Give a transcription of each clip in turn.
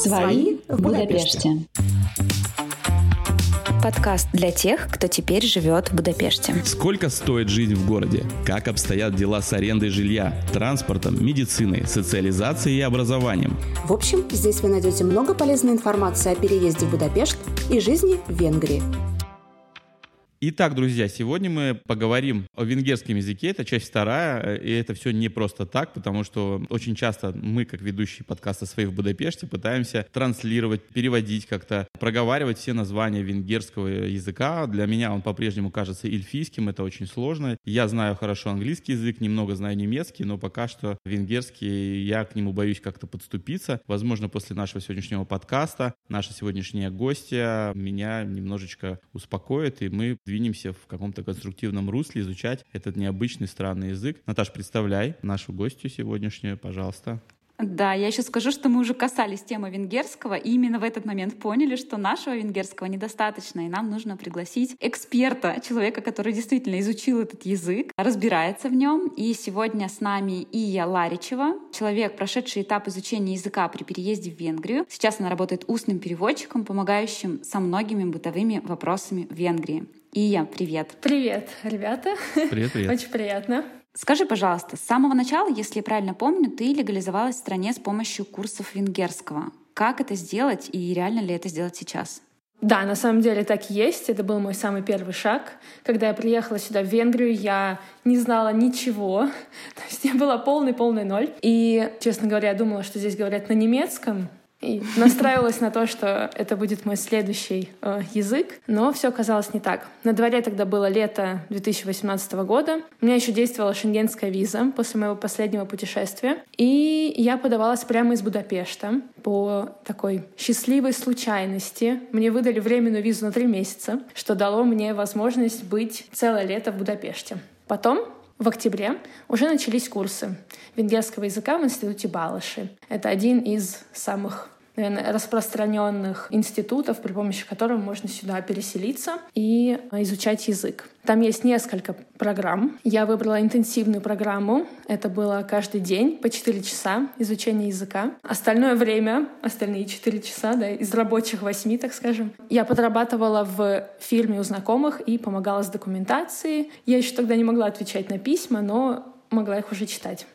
Свои в Будапеште. Подкаст для тех, кто теперь живет в Будапеште. Сколько стоит жизнь в городе? Как обстоят дела с арендой жилья, транспортом, медициной, социализацией и образованием? В общем, здесь вы найдете много полезной информации о переезде в Будапешт и жизни в Венгрии. Итак, друзья, сегодня мы поговорим о венгерском языке. Это часть вторая, и это все не просто так, потому что очень часто мы, как ведущие подкаста «Свои в Будапеште», пытаемся транслировать, переводить как-то, проговаривать все названия венгерского языка. Для меня он по-прежнему кажется эльфийским, это очень сложно. Я знаю хорошо английский язык, немного знаю немецкий, но пока что венгерский, я к нему боюсь как-то подступиться. Возможно, после нашего сегодняшнего подкаста наша сегодняшняя гостья меня немножечко успокоит, и мы двинемся в каком-то конструктивном русле изучать этот необычный странный язык. Наташ, представляй нашу гостью сегодняшнюю, пожалуйста. Да, я еще скажу, что мы уже касались темы венгерского, и именно в этот момент поняли, что нашего венгерского недостаточно, и нам нужно пригласить эксперта, человека, который действительно изучил этот язык, разбирается в нем. И сегодня с нами Ия Ларичева, человек, прошедший этап изучения языка при переезде в Венгрию. Сейчас она работает устным переводчиком, помогающим со многими бытовыми вопросами в Венгрии. Ия, привет. Привет, ребята. Привет, привет. Очень приятно. Скажи, пожалуйста, с самого начала, если я правильно помню, ты легализовалась в стране с помощью курсов венгерского. Как это сделать и реально ли это сделать сейчас? Да, на самом деле так и есть. Это был мой самый первый шаг. Когда я приехала сюда, в Венгрию, я не знала ничего. То есть я была полный-полный ноль. И, честно говоря, я думала, что здесь говорят на немецком. И настраивалась на то, что это будет мой следующий э, язык, но все оказалось не так. На дворе тогда было лето 2018 года. У меня еще действовала шенгенская виза после моего последнего путешествия. И я подавалась прямо из Будапешта по такой счастливой случайности. Мне выдали временную визу на три месяца, что дало мне возможность быть целое лето в Будапеште. Потом в октябре уже начались курсы венгерского языка в Институте Балаши. Это один из самых распространенных институтов, при помощи которого можно сюда переселиться и изучать язык. Там есть несколько программ. Я выбрала интенсивную программу. Это было каждый день по 4 часа изучения языка. Остальное время, остальные 4 часа, да, из рабочих 8, так скажем, я подрабатывала в фирме у знакомых и помогала с документацией. Я еще тогда не могла отвечать на письма, но могла их уже читать.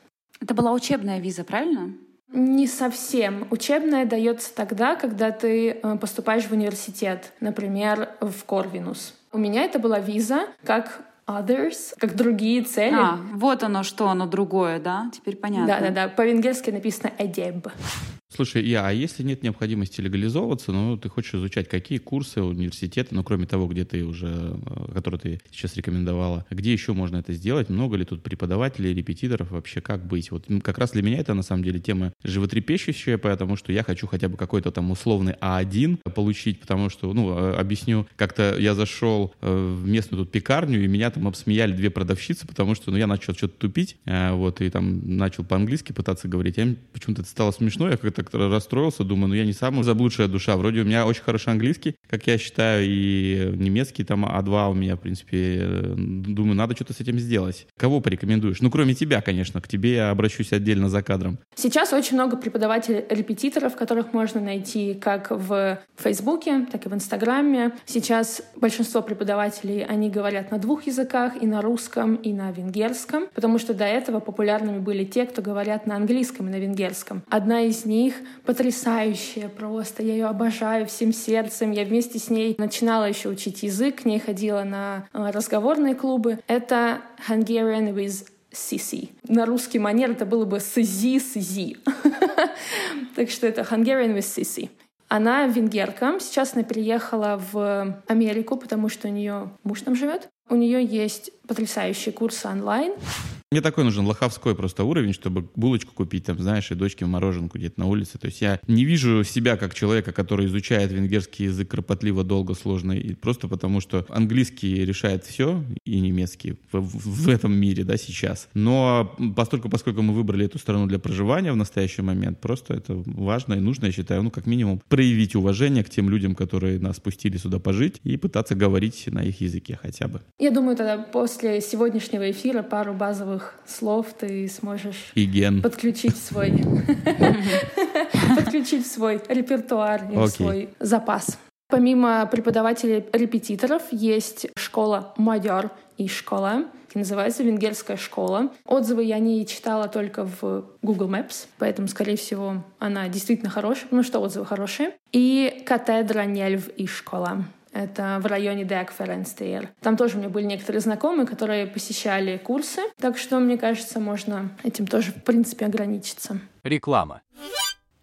Это была учебная виза, правильно? Не совсем. Учебная дается тогда, когда ты э, поступаешь в университет, например, в Корвинус. У меня это была виза как others, как другие цели. А, вот оно что, оно другое, да? Теперь понятно. Да-да-да, по-венгерски написано «edeb». Слушай, я, а если нет необходимости легализовываться, ну, ты хочешь изучать какие курсы университеты, ну, кроме того, где ты уже, э, который ты сейчас рекомендовала, где еще можно это сделать? Много ли тут преподавателей, репетиторов вообще, как быть? Вот как раз для меня это, на самом деле, тема животрепещущая, потому что я хочу хотя бы какой-то там условный А1 получить, потому что, ну, э, объясню, как-то я зашел э, в местную тут пекарню, и меня там обсмеяли две продавщицы, потому что, ну, я начал что-то тупить, вот, и там начал по-английски пытаться говорить, а почему-то это стало смешно, я как-то как-то расстроился, думаю, ну я не самая заблудшая душа, вроде у меня очень хороший английский, как я считаю, и немецкий там А2 у меня, в принципе, э, думаю, надо что-то с этим сделать. Кого порекомендуешь? Ну, кроме тебя, конечно, к тебе я обращусь отдельно за кадром. Сейчас очень много преподавателей-репетиторов, которых можно найти как в Фейсбуке, так и в Инстаграме. Сейчас большинство преподавателей, они говорят на двух языках, и на русском, и на венгерском, потому что до этого популярными были те, кто говорят на английском и на венгерском. Одна из них потрясающая просто. Я ее обожаю всем сердцем. Я вместе с ней начинала еще учить язык, к ней ходила на э, разговорные клубы. Это Hungarian with Сиси. На русский манер это было бы Сизи Сизи. Так что это Hungarian with Сиси. Она венгерка. Сейчас она переехала в Америку, потому что у нее муж там живет. У нее есть потрясающие курсы онлайн. Мне такой нужен лоховской просто уровень, чтобы булочку купить, там, знаешь, и дочке мороженку где-то на улице. То есть я не вижу себя как человека, который изучает венгерский язык кропотливо, долго, сложно, и просто потому что английский решает все, и немецкий в, в этом мире, да, сейчас. Но поскольку, поскольку мы выбрали эту страну для проживания в настоящий момент, просто это важно и нужно, я считаю, ну, как минимум, проявить уважение к тем людям, которые нас пустили сюда пожить, и пытаться говорить на их языке хотя бы. Я думаю, тогда после сегодняшнего эфира пару базовых слов ты сможешь и ген. подключить свой включить в свой репертуар и свой запас. Помимо преподавателей-репетиторов есть школа «Мадяр» и школа, называется «Венгерская школа». Отзывы я не читала только в Google Maps, поэтому, скорее всего, она действительно хорошая, потому что отзывы хорошие. И «Катедра Нельв и школа». Это в районе Декференстейр. Там тоже у меня были некоторые знакомые, которые посещали курсы, так что, мне кажется, можно этим тоже, в принципе, ограничиться. Реклама.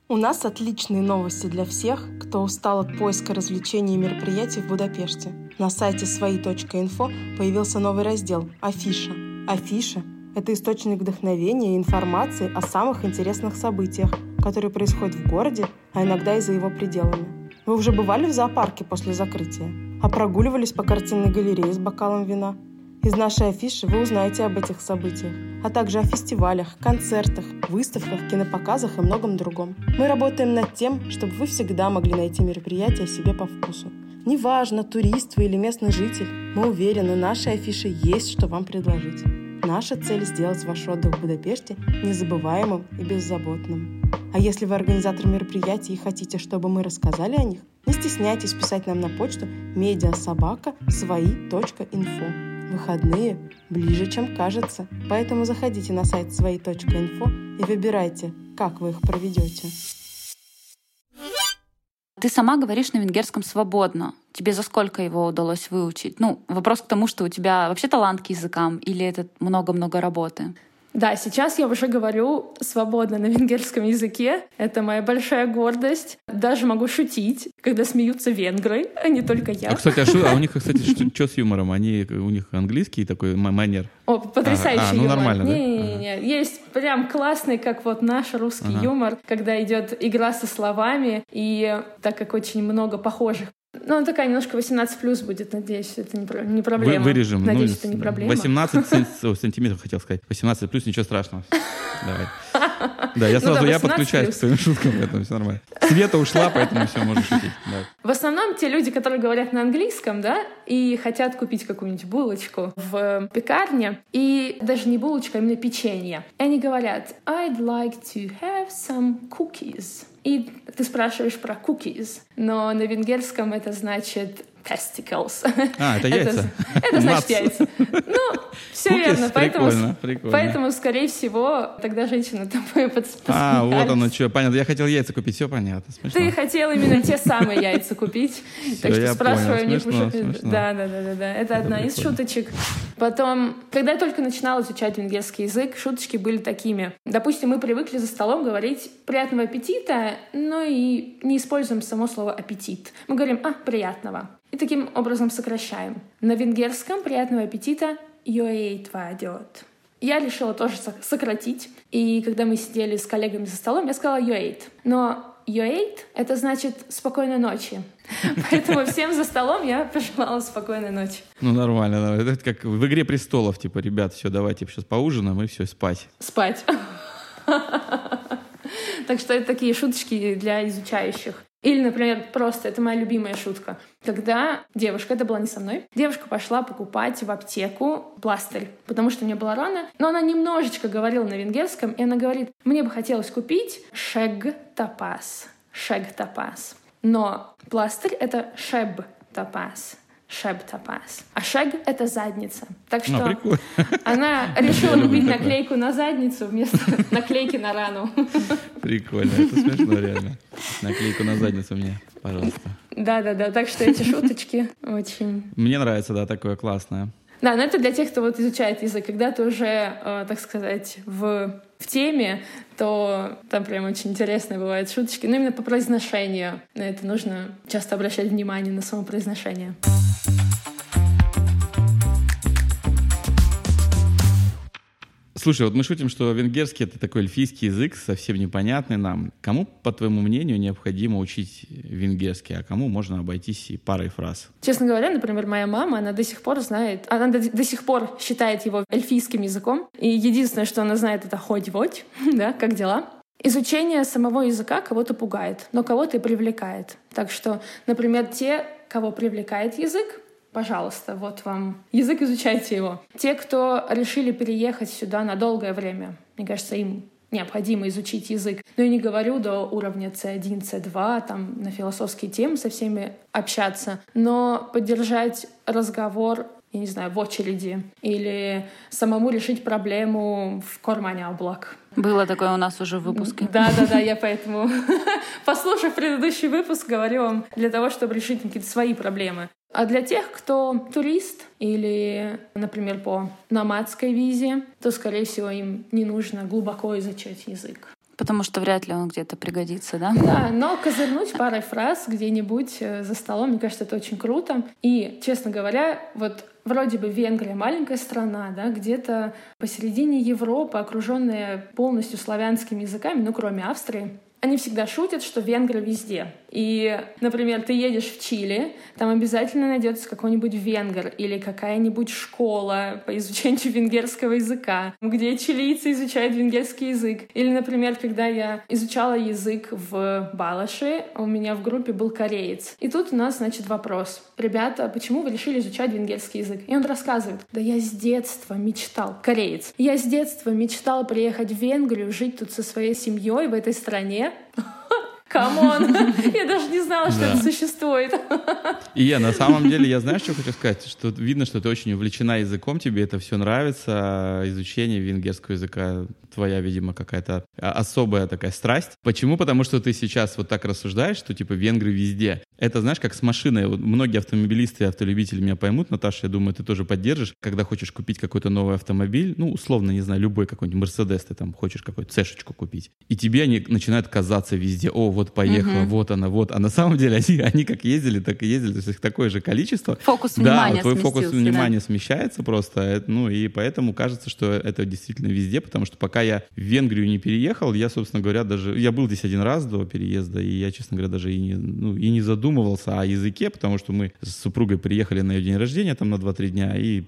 У нас отличные новости для всех, кто устал от поиска развлечений и мероприятий в Будапеште. На сайте свои.инфо появился новый раздел «Афиша». Афиша – это источник вдохновения и информации о самых интересных событиях, которые происходят в городе, а иногда и за его пределами. Вы уже бывали в зоопарке после закрытия? А прогуливались по картинной галерее с бокалом вина? Из нашей афиши вы узнаете об этих событиях, а также о фестивалях, концертах, выставках, кинопоказах и многом другом. Мы работаем над тем, чтобы вы всегда могли найти мероприятие себе по вкусу. Неважно, турист вы или местный житель, мы уверены, нашей афише есть что вам предложить. Наша цель – сделать ваш отдых в Будапеште незабываемым и беззаботным. А если вы организатор мероприятий и хотите, чтобы мы рассказали о них, не стесняйтесь писать нам на почту свои.инфо. Выходные ближе, чем кажется, поэтому заходите на сайт свои.инфо и выбирайте, как вы их проведете. Ты сама говоришь на венгерском свободно. Тебе за сколько его удалось выучить? Ну, вопрос к тому, что у тебя вообще талант к языкам или это много-много работы? Да, сейчас я уже говорю свободно на венгерском языке. Это моя большая гордость. Даже могу шутить, когда смеются венгры, а не только я. А, кстати, а, шу- а у них, кстати, что с юмором? Они, у них английский такой ма- манер? О, потрясающий А, а, ну юмор. нормально, да? Не-не-не. Есть прям классный, как вот наш русский Ага. юмор, когда идет игра со словами, и так как очень много похожих. Ну, она такая немножко 18 плюс будет, надеюсь, это не, про- не Вы- проблема. вырежем. Надеюсь, ну, это не проблема. 18 сен- о, сантиметров хотел сказать. 18 плюс, ничего страшного. Давай. Да, я Ну сразу, да, я 18 подключаюсь плюс. к твоим шуткам, поэтому все нормально. Света ушла, поэтому все, можешь шутить. Да. В основном те люди, которые говорят на английском, да, и хотят купить какую-нибудь булочку в пекарне, и даже не булочка, а именно печенье. И они говорят, I'd like to have some cookies. И ты спрашиваешь про cookies, но на венгерском это значит testicles. А, это яйца. Это значит яйца. Ну, все верно. Поэтому, Прикольно, прикольно. поэтому, скорее всего, тогда женщина тобой подс- А, вот оно что, понятно. Я хотел яйца купить, все понятно. Смешно. Ты хотел именно те самые яйца купить. Так что спрашиваю у них уже. Да, да, да, да, да. Это одна из шуточек. Потом, когда я только начинала изучать венгерский язык, шуточки были такими. Допустим, мы привыкли за столом говорить «приятного аппетита», но и не используем само слово «аппетит». Мы говорим «а, приятного». И таким образом сокращаем. На венгерском «приятного аппетита» «йоэйтва идет». Я решила тоже сок- сократить. И когда мы сидели с коллегами за столом, я сказала «you ate». Но «you ate» — это значит «спокойной ночи». Поэтому всем за столом я пожелала спокойной ночи. Ну, нормально. да. Это как в «Игре престолов». Типа, ребят, все, давайте сейчас поужинаем и все, спать. Спать. Так что это такие шуточки для изучающих. Или, например, просто, это моя любимая шутка. Когда девушка, это была не со мной, девушка пошла покупать в аптеку пластырь, потому что у нее была рана, но она немножечко говорила на венгерском, и она говорит, мне бы хотелось купить шег тапас, шег тапас. Но пластырь — это шеб тапас. Шеб. А шег — это задница. Так Ну, что прикольно. она решила купить наклейку на задницу вместо наклейки на рану. Прикольно. Это смешно, реально. Наклейку на задницу мне, пожалуйста. Да-да-да, так что эти шуточки очень... Мне нравится, да, такое классное. Да, но это для тех, кто вот изучает язык. Когда ты уже, э, так сказать, в, в теме, то там прям очень интересные бывают шуточки. Но именно по произношению. На это нужно часто обращать внимание на само произношение. Слушай, вот мы шутим, что венгерский — это такой эльфийский язык, совсем непонятный нам. Кому, по твоему мнению, необходимо учить венгерский, а кому можно обойтись и парой фраз? Честно говоря, например, моя мама, она до сих пор знает, она до, до сих пор считает его эльфийским языком. И единственное, что она знает, это хоть-вот, да, как дела. Изучение самого языка кого-то пугает, но кого-то и привлекает. Так что, например, те, кого привлекает язык, пожалуйста, вот вам язык, изучайте его. Те, кто решили переехать сюда на долгое время, мне кажется, им необходимо изучить язык. Но я не говорю до уровня C1, C2, там на философские темы со всеми общаться, но поддержать разговор я не знаю, в очереди или самому решить проблему в кармане облак. Было такое у нас уже в выпуске. Да, да, да, я поэтому, послушав предыдущий выпуск, говорю вам для того, чтобы решить какие-то свои проблемы. А для тех, кто турист или, например, по номадской визе, то, скорее всего, им не нужно глубоко изучать язык. Потому что вряд ли он где-то пригодится, да? Да, но козырнуть парой фраз где-нибудь э, за столом, мне кажется, это очень круто. И, честно говоря, вот вроде бы Венгрия маленькая страна, да, где-то посередине Европы, окруженная полностью славянскими языками, ну, кроме Австрии, они всегда шутят, что венгры везде. И, например, ты едешь в Чили, там обязательно найдется какой-нибудь венгер или какая-нибудь школа по изучению венгерского языка, где чилийцы изучают венгерский язык. Или, например, когда я изучала язык в Балаши, у меня в группе был кореец. И тут у нас, значит, вопрос. Ребята, почему вы решили изучать венгерский язык? И он рассказывает, да я с детства мечтал, кореец, я с детства мечтал приехать в Венгрию, жить тут со своей семьей в этой стране, Come on! Я даже не знала, что это существует. И я, на самом деле, я знаю, что хочу сказать, что видно, что ты очень увлечена языком, тебе это все нравится, а изучение венгерского языка твоя, видимо, какая-то особая такая страсть. Почему? Потому что ты сейчас вот так рассуждаешь, что типа венгры везде. Это, знаешь, как с машиной. Вот многие автомобилисты и автолюбители меня поймут, Наташа, я думаю, ты тоже поддержишь. Когда хочешь купить какой-то новый автомобиль, ну, условно, не знаю, любой какой-нибудь Мерседес, ты там хочешь какую-то цешечку купить, и тебе они начинают казаться везде. О, вот поехала, угу. вот она, вот. А на самом деле они, они как ездили, так и ездили. То есть их такое же количество. Фокус внимания Да, твой фокус внимания да? смещается просто. Ну, и поэтому кажется, что это действительно везде, потому что пока я в Венгрию не переехал, я, собственно говоря, даже... Я был здесь один раз до переезда, и я, честно говоря, даже и не, ну, и не задумывался о языке, потому что мы с супругой приехали на ее день рождения там на 2-3 дня, и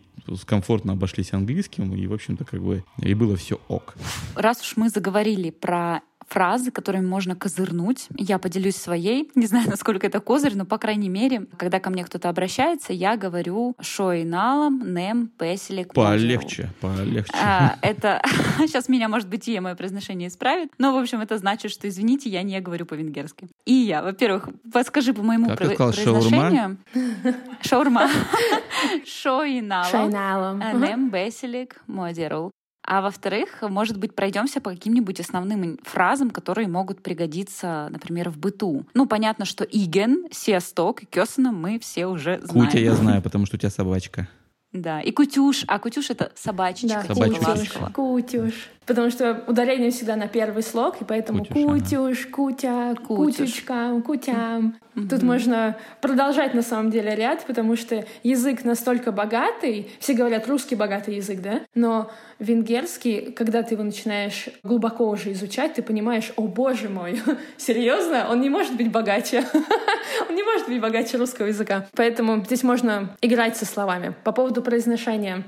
комфортно обошлись английским, и, в общем-то, как бы, и было все ок. Раз уж мы заговорили про фразы, которыми можно козырнуть. Я поделюсь своей. Не знаю, насколько это козырь, но, по крайней мере, когда ко мне кто-то обращается, я говорю шоиналом, нем, песелик. Полегче, полегче. А, это... Сейчас меня, может быть, и мое произношение исправит. Но, в общем, это значит, что, извините, я не говорю по-венгерски. И я, во-первых, подскажи по моему как про- произношению. Шаурма. Шоиналом. Нем, песелик, модерул. А во-вторых, может быть, пройдемся по каким-нибудь основным фразам, которые могут пригодиться, например, в быту. Ну, понятно, что иген, сиасток и кёсана мы все уже знаем. Кутя я знаю, потому что у тебя собачка. Да, и кутюш. А кутюш — это собачечка. Да, собачка. кутюш, кутюш. Потому что ударение всегда на первый слог, и поэтому кутюш, кутя, кутючка, кутям. Тут можно продолжать на самом деле ряд, потому что язык настолько богатый, все говорят русский богатый язык, да? Но венгерский, когда ты его начинаешь глубоко уже изучать, ты понимаешь, о боже мой, серьезно, он не может быть богаче. он не может быть богаче русского языка. Поэтому здесь можно играть со словами. По поводу произношения.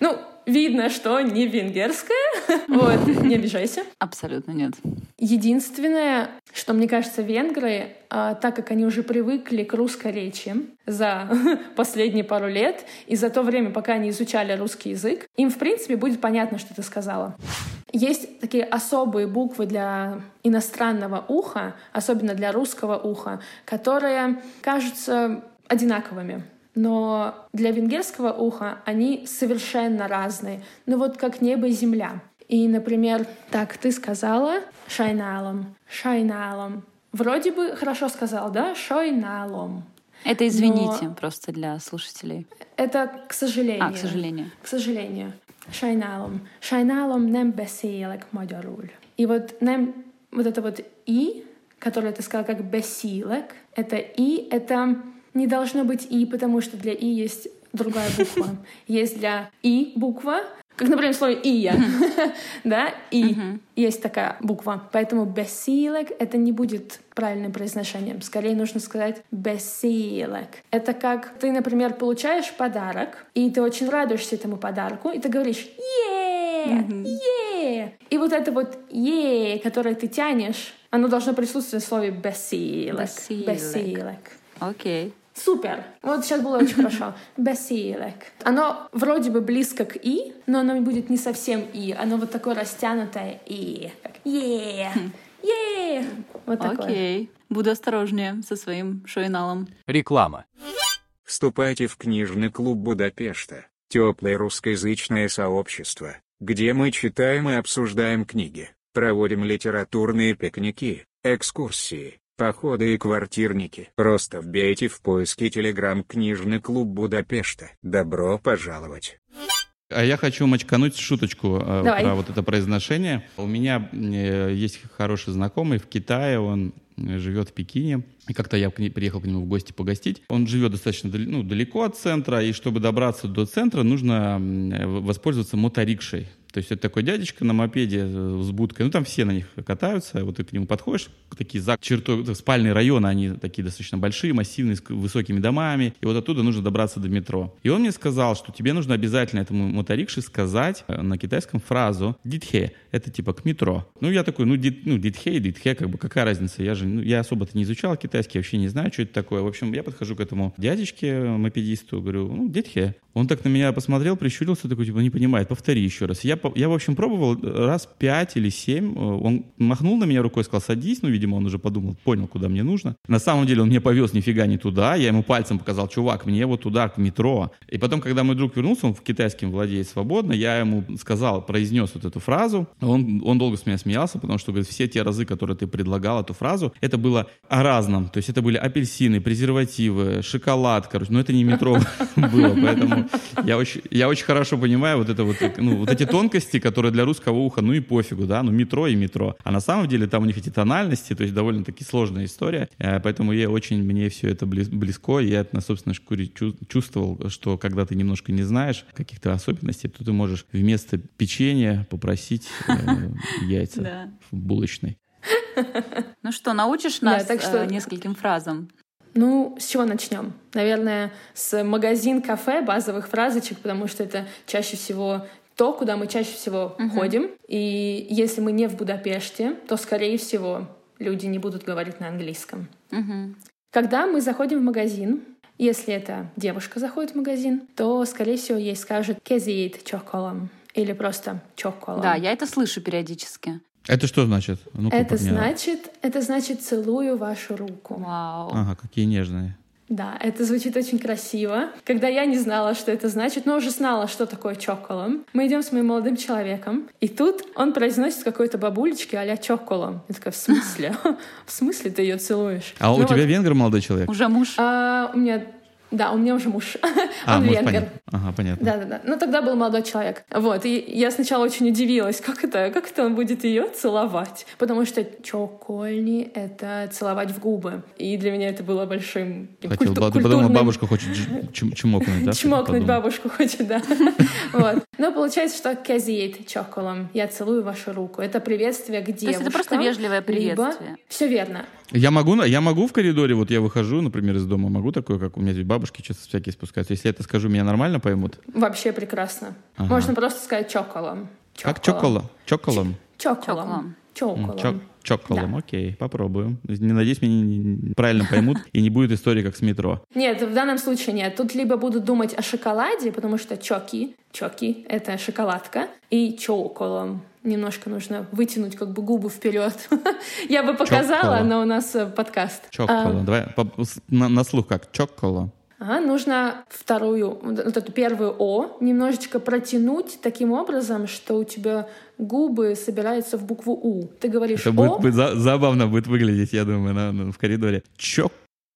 Ну, видно, что не венгерская. вот, не обижайся. Абсолютно нет. Единственное, что мне кажется, венгры, а, так как они уже привыкли к русской речи за последние пару лет, и за то время, пока они изучали русский язык, им, в принципе, будет понятно, что ты сказала. Есть такие особые буквы для иностранного уха, особенно для русского уха, которые кажутся одинаковыми но для венгерского уха они совершенно разные. Ну вот как небо и земля. И, например, так, ты сказала шайналом, шайналом. Вроде бы хорошо сказал, да? Шойналом. Это извините Но просто для слушателей. Это к сожалению. А, к сожалению. К сожалению. Шайналом. Шайналом nem beszélek magyarul. И вот nem, вот это вот и, которое ты сказала как бесилек, это и, это не должно быть «и», потому что для «и» есть другая буква. Есть для «и» буква, как, например, в слове «ия», да, «и» есть такая буква. Поэтому «бесилек» — это не будет правильным произношением. Скорее нужно сказать «бесилек». Это как ты, например, получаешь подарок, и ты очень радуешься этому подарку, и ты говоришь «е, е». И вот это вот «е», которое ты тянешь, оно должно присутствовать в слове. «Бесилек». «Бесилек». Окей. Супер! Вот сейчас было очень хорошо. Бесилек. Оно вроде бы близко к «и», но оно будет не совсем «и». Оно вот такое растянутое «и». Как «е». «Е». Вот такое. Окей. Буду осторожнее со своим шоиналом. Реклама. Вступайте в книжный клуб Будапешта, теплое русскоязычное сообщество, где мы читаем и обсуждаем книги, проводим литературные пикники, экскурсии, походы и квартирники. Просто вбейте в поиске телеграм «Книжный клуб Будапешта». Добро пожаловать! А я хочу мочкануть шуточку э, Давай. про вот это произношение. У меня э, есть хороший знакомый в Китае, он э, живет в Пекине. И как-то я к ней- приехал к нему в гости погостить. Он живет достаточно ну, далеко от центра, и чтобы добраться до центра, нужно воспользоваться моторикшей. То есть это такой дядечка на мопеде э, с будкой. Ну, там все на них катаются. Вот ты к нему подходишь, такие за чертой, спальные районы, они такие достаточно большие, массивные, с высокими домами. И вот оттуда нужно добраться до метро. И он мне сказал, что тебе нужно обязательно этому моторикше сказать э, на китайском фразу «дитхе». Это типа к метро. Ну, я такой, ну, дит, ну дитхе и дитхе, как бы какая разница? Я же, ну, я особо-то не изучал китайский, вообще не знаю, что это такое. В общем, я подхожу к этому дядечке, э, мопедисту, говорю, ну, дитхе. Он так на меня посмотрел, прищурился, такой, типа, не понимает, повтори еще раз. Я, я в общем, пробовал раз пять или семь. Э, Он махнул на меня рукой, сказал, садись. Ну, видимо, он уже подумал, понял, куда мне нужно. На самом деле он меня повез нифига не туда. Я ему пальцем показал, чувак, мне вот туда, к метро. И потом, когда мой друг вернулся, он в китайском владеет свободно, я ему сказал, произнес вот эту фразу. Он, он долго с меня смеялся, потому что, говорит, все те разы, которые ты предлагал эту фразу, это было о разном. То есть это были апельсины, презервативы, шоколад, короче. Но это не метро было, поэтому я очень, я очень хорошо понимаю вот это вот, ну, вот эти тонкости, которые для русского уха, ну и пофигу, да, ну метро и метро. А на самом деле там у них эти тональности, то есть довольно-таки сложная история, Э, поэтому я очень, мне все это близ- близко, я это на собственной шкуре чу- чувствовал, что когда ты немножко не знаешь каких-то особенностей, то ты можешь вместо печенья попросить э, яйца в булочной. Ну что, научишь нас так что- э, нескольким фразам? Ну, с чего начнем? Наверное, с магазин-кафе базовых фразочек, потому что это чаще всего то, куда мы чаще всего ходим. И если мы не в Будапеште, то, скорее всего, люди не будут говорить на английском. Мгм. Когда мы заходим в магазин, если это девушка заходит в магазин, то, скорее всего, ей скажут «кезиит чоколом» или просто «чоколом». Да, я это слышу периодически. Это что значит? Ну-ка, Это значит, это значит «целую вашу руку». Вау. Ага, какие нежные. Да, это звучит очень красиво. Когда я не знала, что это значит, но уже знала, что такое чоколом, мы идем с моим молодым человеком, и тут он произносит какой-то бабулечке а-ля чоколом. Я такая, в смысле? В смысле ты ее целуешь? А у Ну тебя вот, венгер молодой человек? Уже муж. а, у меня... Да, у меня уже муж. А, Он муж, венгер. понятно. Ага, понятно. Да-да-да. Ну, тогда был молодой человек. Вот. И я сначала очень удивилась, как это, как это он будет ее целовать. Потому что чокольни — это целовать в губы. И для меня это было большим Хотел, культу- ба- ты подумал, культурным- бабушка хочет чм- чмокнуть, да? Чмокнуть бабушку хочет, да. Вот. Но получается, что кезиет чоколом. Я целую вашу руку. Это приветствие к девушкам. есть это просто вежливое приветствие. Все верно. Я могу, я могу в коридоре, вот я выхожу, например, из дома, могу такое, как у меня здесь бабушки часто всякие спускаются. Если я это скажу, меня нормально поймут? Вообще прекрасно. Ага. Можно просто сказать чоколом. Как чокола? Чоколом? Чоколом. Чоколом. Чоколом. чок- Чоколом, Да. окей, попробуем. Не надеюсь, меня не- не- правильно поймут, и не будет истории, как с метро. Нет, в данном случае нет. Тут либо будут думать о шоколаде, потому что чоки, чоки — это шоколадка, и чоколом. Немножко нужно вытянуть как бы губы вперед. Я бы показала, но у нас э, подкаст. Чокола. Давай по- с- на, на слух как? Чокола. Ага, нужно вторую, вот эту первую «о» немножечко протянуть таким образом, что у тебя губы собираются в букву «у». Ты говоришь Это «о», будет, будет за- забавно будет выглядеть, я думаю, на- на- в коридоре. Чок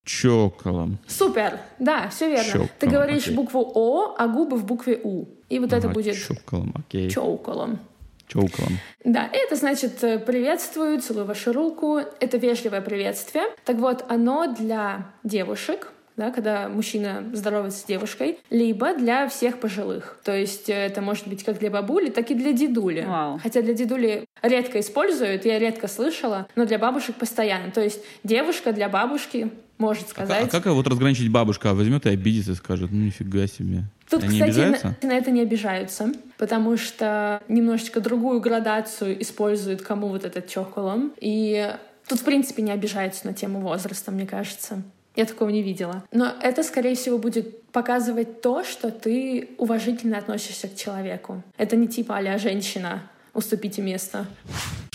чоколом. Супер, да, все верно. Чоколом, Ты говоришь окей. букву «о», а губы в букве «у». И вот это Ага, будет Чоколом, окей. чоуколом. Чоколом. Да, это значит э, приветствую, целую вашу руку. Это вежливое приветствие. Так вот, оно для девушек, да, когда мужчина здоровается с девушкой, либо для всех пожилых. То есть э, это может быть как для бабули, так и для дедули. Вау. Хотя для дедули редко используют, я редко слышала, но для бабушек постоянно. То есть девушка для бабушки может А, сказать. как- а как вот разграничить бабушка? Возьмет и обидится и скажет, ну нифига себе. Тут, Они кстати, обижаются? на, на это не обижаются, потому что немножечко другую градацию используют кому вот этот чоколом. И тут, в принципе, не обижаются на тему возраста, мне кажется. Я такого не видела. Но это, скорее всего, будет показывать то, что ты уважительно относишься к человеку. Это не типа а женщина, уступите место.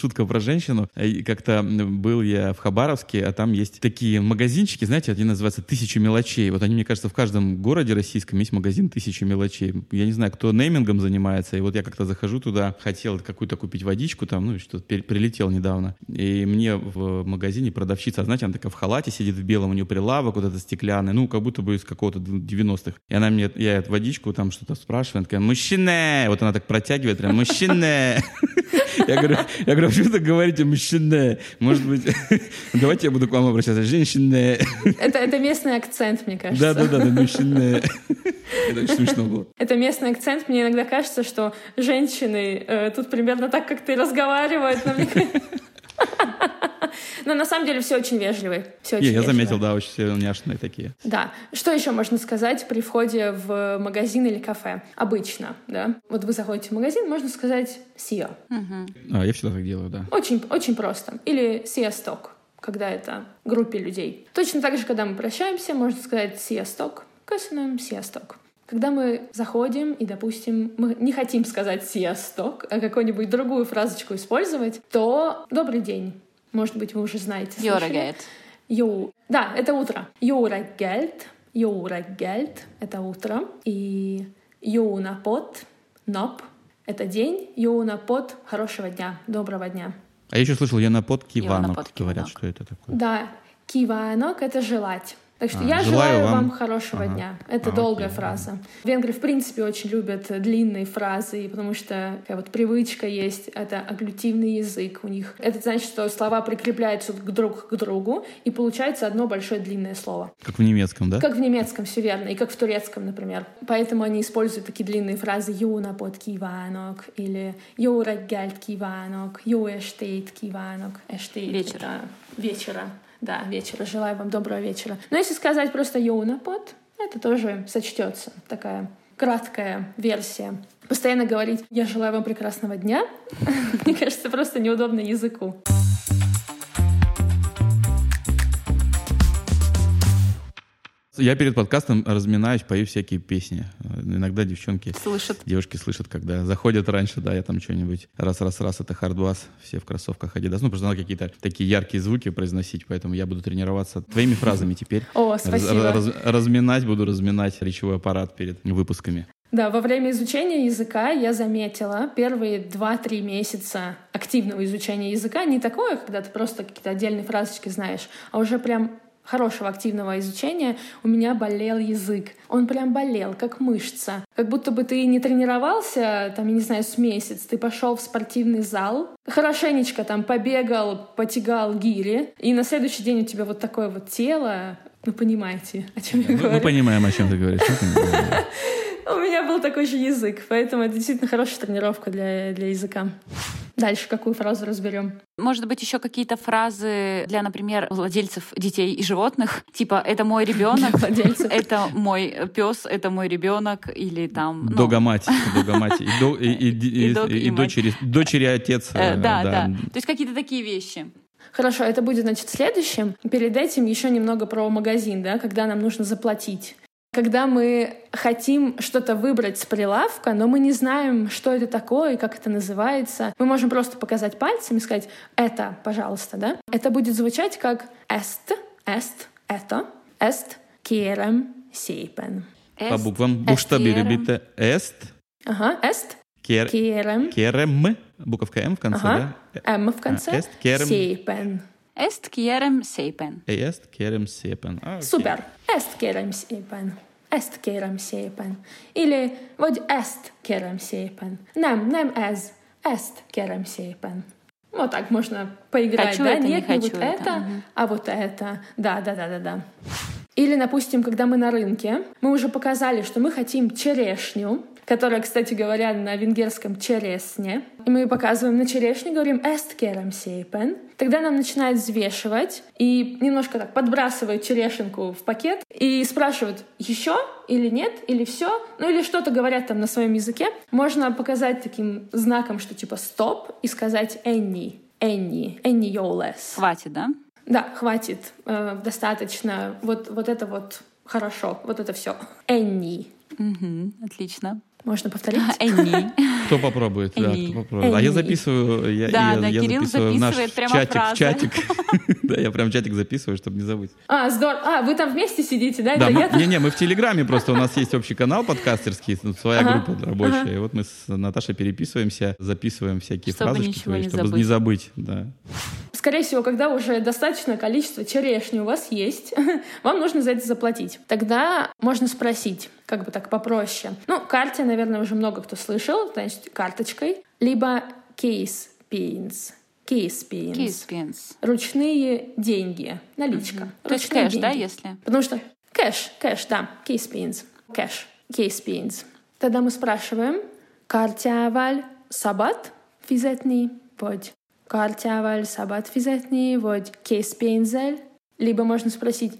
Шутка про женщину. Э, как-то был я в Хабаровске, а там есть такие магазинчики, знаете, они называются «Тысячи мелочей». Вот они, мне кажется, в каждом городе российском есть магазин «Тысячи мелочей». Я не знаю, кто неймингом занимается, и вот я как-то захожу туда, хотел какую-то купить водичку там, ну, что-то прилетел недавно, и мне в магазине продавщица, знаете, она такая в халате сидит в белом, у нее прилавок вот этот стеклянный, ну, как будто бы из какого-то 90-х. И она мне, я водичку там что-то спрашиваю, она такая, мужчина! Вот она так протягивает, прям, мужчина! Я говорю, я говорю, почему так говорите мужчина? Может быть, давайте я буду к вам обращаться. Женщина. Это, это местный акцент, мне кажется. Да, да, да, да мужчина. Это очень смешно было. Это местный акцент. Мне иногда кажется, что женщины э, тут примерно так, как ты разговаривают. Но мне... Но на самом деле все очень вежливые. Все очень Я заметил, да, очень все няшные такие. Да. Что еще можно сказать при входе в магазин или кафе? Обычно, да. Вот вы заходите в магазин, можно сказать «сио». Угу. А, я всегда так делаю, да. Очень, очень просто. Или «сио сток», когда это группе людей. Точно так же, когда мы прощаемся, можно сказать «сио сток», «köszönöm, сио сток». Когда мы заходим и, допустим, мы не хотим сказать «сиасток», а какую-нибудь другую фразочку использовать, то «добрый день». Может быть, вы уже знаете. Йорагет. Йо... Да, это утро. Йорагельт. Йорагельт — это утро. И йонапот, ноп — это день. Йонапот — хорошего дня, доброго дня. А я еще слышал, я на под киванок говорят, что это такое. Да, киванок — это желать. Так что а, я желаю, желаю вам, вам хорошего ага. дня. Это а, долгая окей. фраза. Венгры, в принципе, очень любят длинные фразы, потому что такая вот привычка есть. Это агглютивный язык у них. Это значит, что слова прикрепляются друг к другу, и получается одно большое длинное слово. Как в немецком, да? Как в немецком, все верно. И как в турецком, например. Поэтому они используют такие длинные фразы «Юна под киванок» или «Юра гельт киванок», «Ю эштейт киванок». Эштейт. Вечера. Вечера. Да, вечера. Желаю вам доброго вечера. Но если сказать просто «йоунапот», это тоже сочтется. Такая краткая версия. Постоянно говорить «я желаю вам прекрасного дня», мне кажется, просто неудобно языку. Я перед подкастом разминаюсь, пою всякие песни. Иногда девчонки... Слышат. Девушки слышат, когда заходят раньше, да, я там что-нибудь раз-раз-раз, это хардбас, все в кроссовках Adidas. Ну, просто надо какие-то такие яркие звуки произносить, поэтому я буду тренироваться твоими фразами теперь. О, спасибо. Раз, раз, разминать, буду разминать речевой аппарат перед выпусками. Да, во время изучения языка я заметила первые 2-3 месяца активного изучения языка не такое, когда ты просто какие-то отдельные фразочки знаешь, а уже прям хорошего активного изучения у меня болел язык. Он прям болел, как мышца. Как будто бы ты не тренировался, там, я не знаю, с месяц. Ты пошел в спортивный зал, хорошенечко там побегал, потягал гири, и на следующий день у тебя вот такое вот тело. Ну, понимаете, о чем я говорю? Мы понимаем, о чем ты говоришь. У меня был такой же язык, поэтому это действительно хорошая тренировка для, для языка. Дальше какую фразу разберем? Может быть, еще какие-то фразы для, например, владельцев детей и животных, типа «это мой ребенок», «это мой пес», «это мой ребенок» или там... Ну... Дога-мать, дога-мать, и, до, и, и, и, и, и дочери, дочери отец. Э, да, да, да. То есть какие-то такие вещи. Хорошо, это будет, значит, следующим. Перед этим еще немного про магазин, да, когда нам нужно заплатить. Когда мы хотим что-то выбрать с прилавка, но мы не знаем, что это такое и как это называется, мы можем просто показать пальцем и сказать «это, пожалуйста», да? Это будет звучать как «est», «est», «это», «est», «керем», «сейпен». По буквам масштабируйте «est», Ага, «est», Кер... Керем. Керем. Буковка М в конце, ага. да? М в конце. А, эст керем. Сейпен. Est kerem szépen. Est kerem szépen. Ah, okay. Супер. Est kerem szépen. Ezt kérem szépen. Или vagy ezt kérem szépen. Nem, nem ez. Ezt kérem szépen. Вот так можно поиграть, хочу да? Это, Нет, не, не вот это, это, угу. а вот это. Да, да, да, да, да. Или, допустим, когда мы на рынке, мы уже показали, что мы хотим черешню, которая, кстати говоря, на венгерском чересне. И мы показываем на черешню, говорим «эст керам сейпен». Тогда нам начинают взвешивать и немножко так подбрасывают черешенку в пакет и спрашивают «еще?» или «нет?» или «все?» Ну или что-то говорят там на своем языке. Можно показать таким знаком, что типа «стоп» и сказать «энни». «Энни». «Энни йоулес». Хватит, да? Да, хватит, э, достаточно. Вот, вот это вот хорошо, вот это все. Энни. Угу, отлично. Можно повторить? Энни. Кто попробует, да, Энни. кто попробует. А я записываю, я, Да, я, да, я Кирилл записываю наш записывает прямо чатик, фразы. чатик. Да, я прям чатик записываю, чтобы не забыть. А, здорово. А, вы там вместе сидите, да? Да, мы, я там- не-не, мы в Телеграме просто, у нас есть общий канал подкастерский, своя группа рабочая. И вот мы с Наташей переписываемся, записываем всякие фразочки не чтобы не забыть. Да. Скорее всего, когда уже достаточное количество черешни у вас есть, вам нужно за это заплатить. Тогда можно спросить, как бы так попроще. Ну, kártya, наверное, уже много кто слышал, значит, карточкой. Либо pénz. Készpénz. Készpénz. Ручные деньги. Наличка. То есть кэш, да, деньги. если? Потому что кэш, кэш, да, készpénz. Кэш, készpénz. Тогда мы спрашиваем, kártyával сабат физетни водь. Сабат физетни водь case пензель. Либо можно спросить,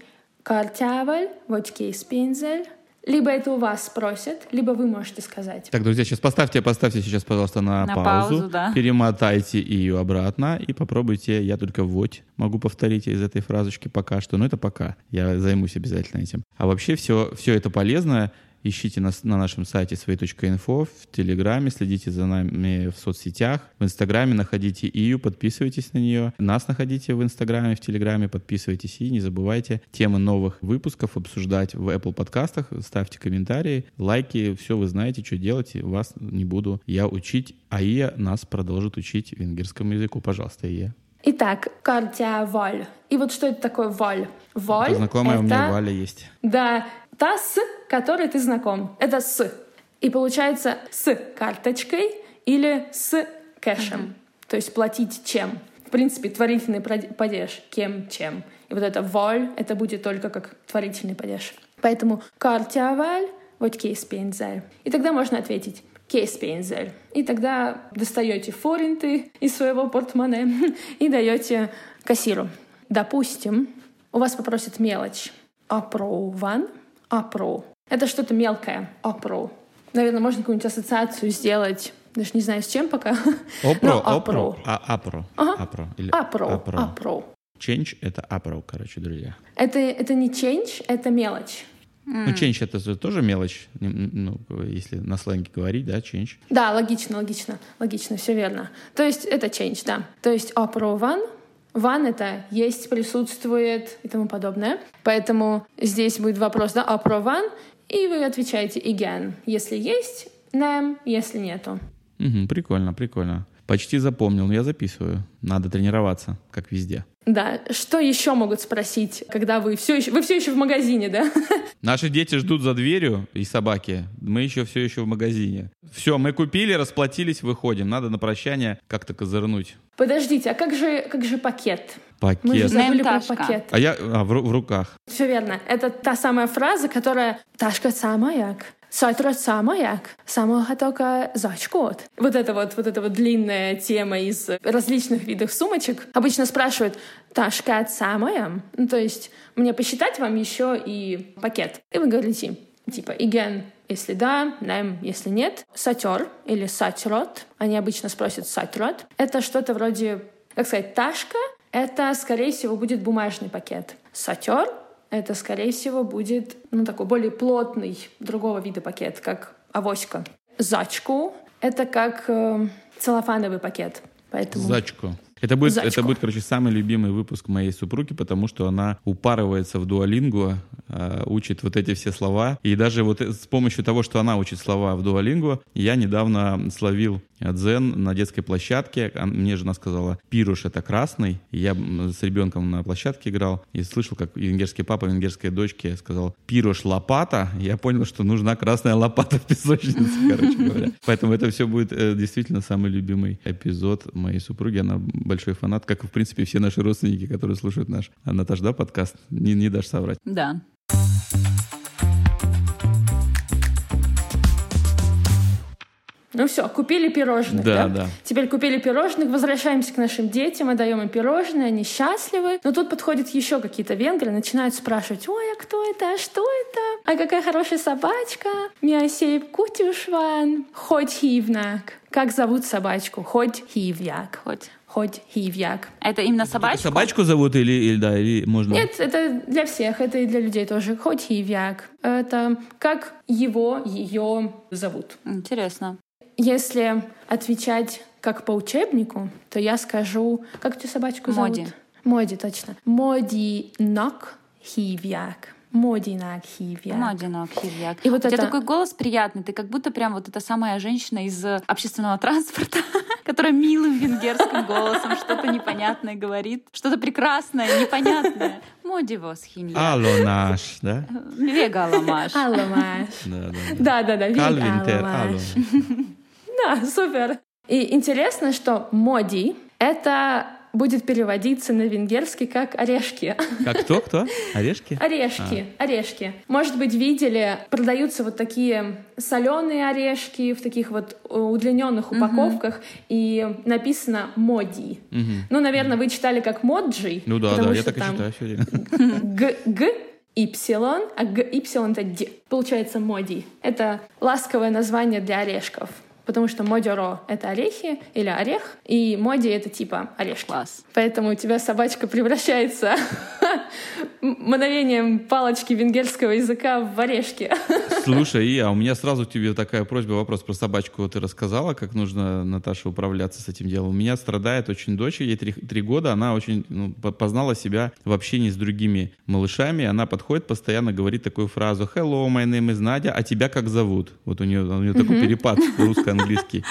картяваль водь case пензель. Либо это у вас спросят, либо вы можете сказать. Так, друзья, сейчас поставьте, поставьте сейчас, пожалуйста, на, На паузу, паузу, да. перемотайте ее обратно и попробуйте. Я только вводь могу повторить из этой фразочки пока что, но это пока. Я займусь обязательно этим. А вообще все, все это полезно. Ищите нас на нашем сайте свои.инфо, в Телеграме, следите за нами в соцсетях, в Инстаграме находите Ию, подписывайтесь на нее. Нас находите в Инстаграме, в Телеграме, подписывайтесь и не забывайте темы новых выпусков обсуждать в Apple подкастах. Ставьте комментарии, лайки, все вы знаете, что делать. Вас не буду я учить, а Ия нас продолжит учить венгерскому языку. Пожалуйста, Ия. Итак, картяваль. И вот что это такое валь? Валь Это знакомая у это... меня Валя есть. Да, та, с которой ты знаком. Это с. И получается с карточкой или с кэшем. То есть платить чем. В принципе, творительный падеж. Кем, чем. И вот это воль, это будет только как творительный падеж. Поэтому картяваль, вот кейспензель. И тогда можно ответить кейспензель. И тогда достаете форинты из своего портмоне и даете кассиру. Допустим, у вас попросят мелочь. Апрован, апро. Это что-то мелкое. Апро. Наверное, можно какую-нибудь ассоциацию сделать. Даже не знаю, с чем пока. Опро, опро, а апро. Ага. Апро. Или Апро. апро. Апро. Change — это апро, короче, друзья. Это, это не change, это мелочь. Ну, change — это же тоже мелочь, ну, если на сленге говорить, да, change. Да, логично, логично, логично, все верно. То есть это change, да. То есть апрован, ван это есть, присутствует и тому подобное. Поэтому здесь будет вопрос, да, апрован, и вы отвечаете again, если есть, nem, если нету. Мгм, прикольно, прикольно. Почти запомнил, но я записываю. Надо тренироваться, как везде. Да, что еще могут спросить, когда вы все еще, вы все еще в магазине, да? Наши дети ждут за дверью и собаки. Мы еще все еще в магазине. Все, мы купили, расплатились, выходим. Надо на прощание как-то козырнуть. Подождите, а как же, как же пакет? Мы же Пакет. забыли про пакет. А я а, в, в руках. Все верно. Это та самая фраза, которая «Ташка самаяк», «Сайтрот самаяк», «Самоха только зачкот». Вот это вот, вот эта вот длинная тема из различных видов сумочек. Обычно спрашивают «Ташка самая?» Ну, то есть мне посчитать вам еще и пакет. И вы говорите типа «Igen», если да, «Nem», если нет. «Сатер» или «Сатрот». Они обычно спросят «Сатрот». Это что-то вроде, как сказать, «Ташка» — это, скорее всего, будет бумажный пакет. «Сатер» это, скорее всего, будет ну, такой более плотный другого вида пакет, как авоська. Зачку — это как э, целлофановый пакет. Поэтому... Зачку. Это будет, Зачку. это будет, короче, самый любимый выпуск моей супруги, потому что она упарывается в дуалингу, э, учит вот эти все слова. И даже вот с помощью того, что она учит слова в дуалингу, я недавно словил дзен на детской площадке. А Мне жена сказала, пируш это красный. Я с ребенком на площадке играл и слышал, как венгерский папа венгерской дочке сказал, пируш лопата. Я понял, что нужна красная лопата в песочнице, короче говоря. Поэтому это все будет э, действительно самый любимый эпизод моей супруги. Она большой фанат, как, в принципе, все наши родственники, которые слушают наш а, Наташ, да, подкаст? Не, не дашь соврать. Да. Ну все, купили пирожных, Да, да? да. Теперь купили пирожных, возвращаемся к нашим детям, отдаем им пирожные, они счастливы. Но тут подходят еще какие-то венгры, начинают спрашивать, ой, а кто это, а что это? А какая хорошая собачка? Мясейп кутюшван, хоть хивнак. Как зовут собачку? Хоть хивьяк. Хоть. Хоть хивьяк. Это именно собачку? Собачку зовут или, или да, или можно... Нет, это для всех, это и для людей тоже. Хоть хивьяк. Это как его, ее зовут. Интересно. Если отвечать как по учебнику, то я скажу... Как ты собачку зовут? Моди. Моди, точно. Моди нак хивьяк. Модинак хивьяк. Модинок хивьяк. И вот У тебя это- такой голос приятный, ты как будто прям вот эта самая женщина из э, общественного транспорта, которая милым венгерским голосом что-то непонятное говорит, что-то прекрасное, непонятное. Модивос. Алло наш, да? Вегаламаш. Алло, Маш. Да, да. да. Да-да-да. Маш. Да, супер. И интересно, что моди — это будет переводиться на венгерский как орешки. Как кто, кто? Орешки? Орешки, орешки. Может быть, видели, продаются вот такие соленые орешки в таких вот э, удлиненных упаковках, и написано моди. Мгм. Ну, наверное, вы читали как моджи. Ну да, да, я так и читаю все время. Г, Г, Y, а Г, Y это Д. Получается моди. Это ласковое название для орешков. Потому что модеро — это орехи или орех, и моди — это типа орешки. Класс. Поэтому у тебя собачка превращается мгновением палочки венгерского языка в орешки. Слушай, и, а у меня сразу к тебе такая просьба, вопрос про собачку. Ты рассказала, как нужно, Наташа, управляться с этим делом. У меня страдает очень дочь, ей три, три года, она очень ну, по- познала себя в общении с другими малышами. Она подходит, постоянно говорит такую фразу «Hello, my name is Надя, а тебя как зовут?» Вот у нее, у нее такой перепад русско-английский.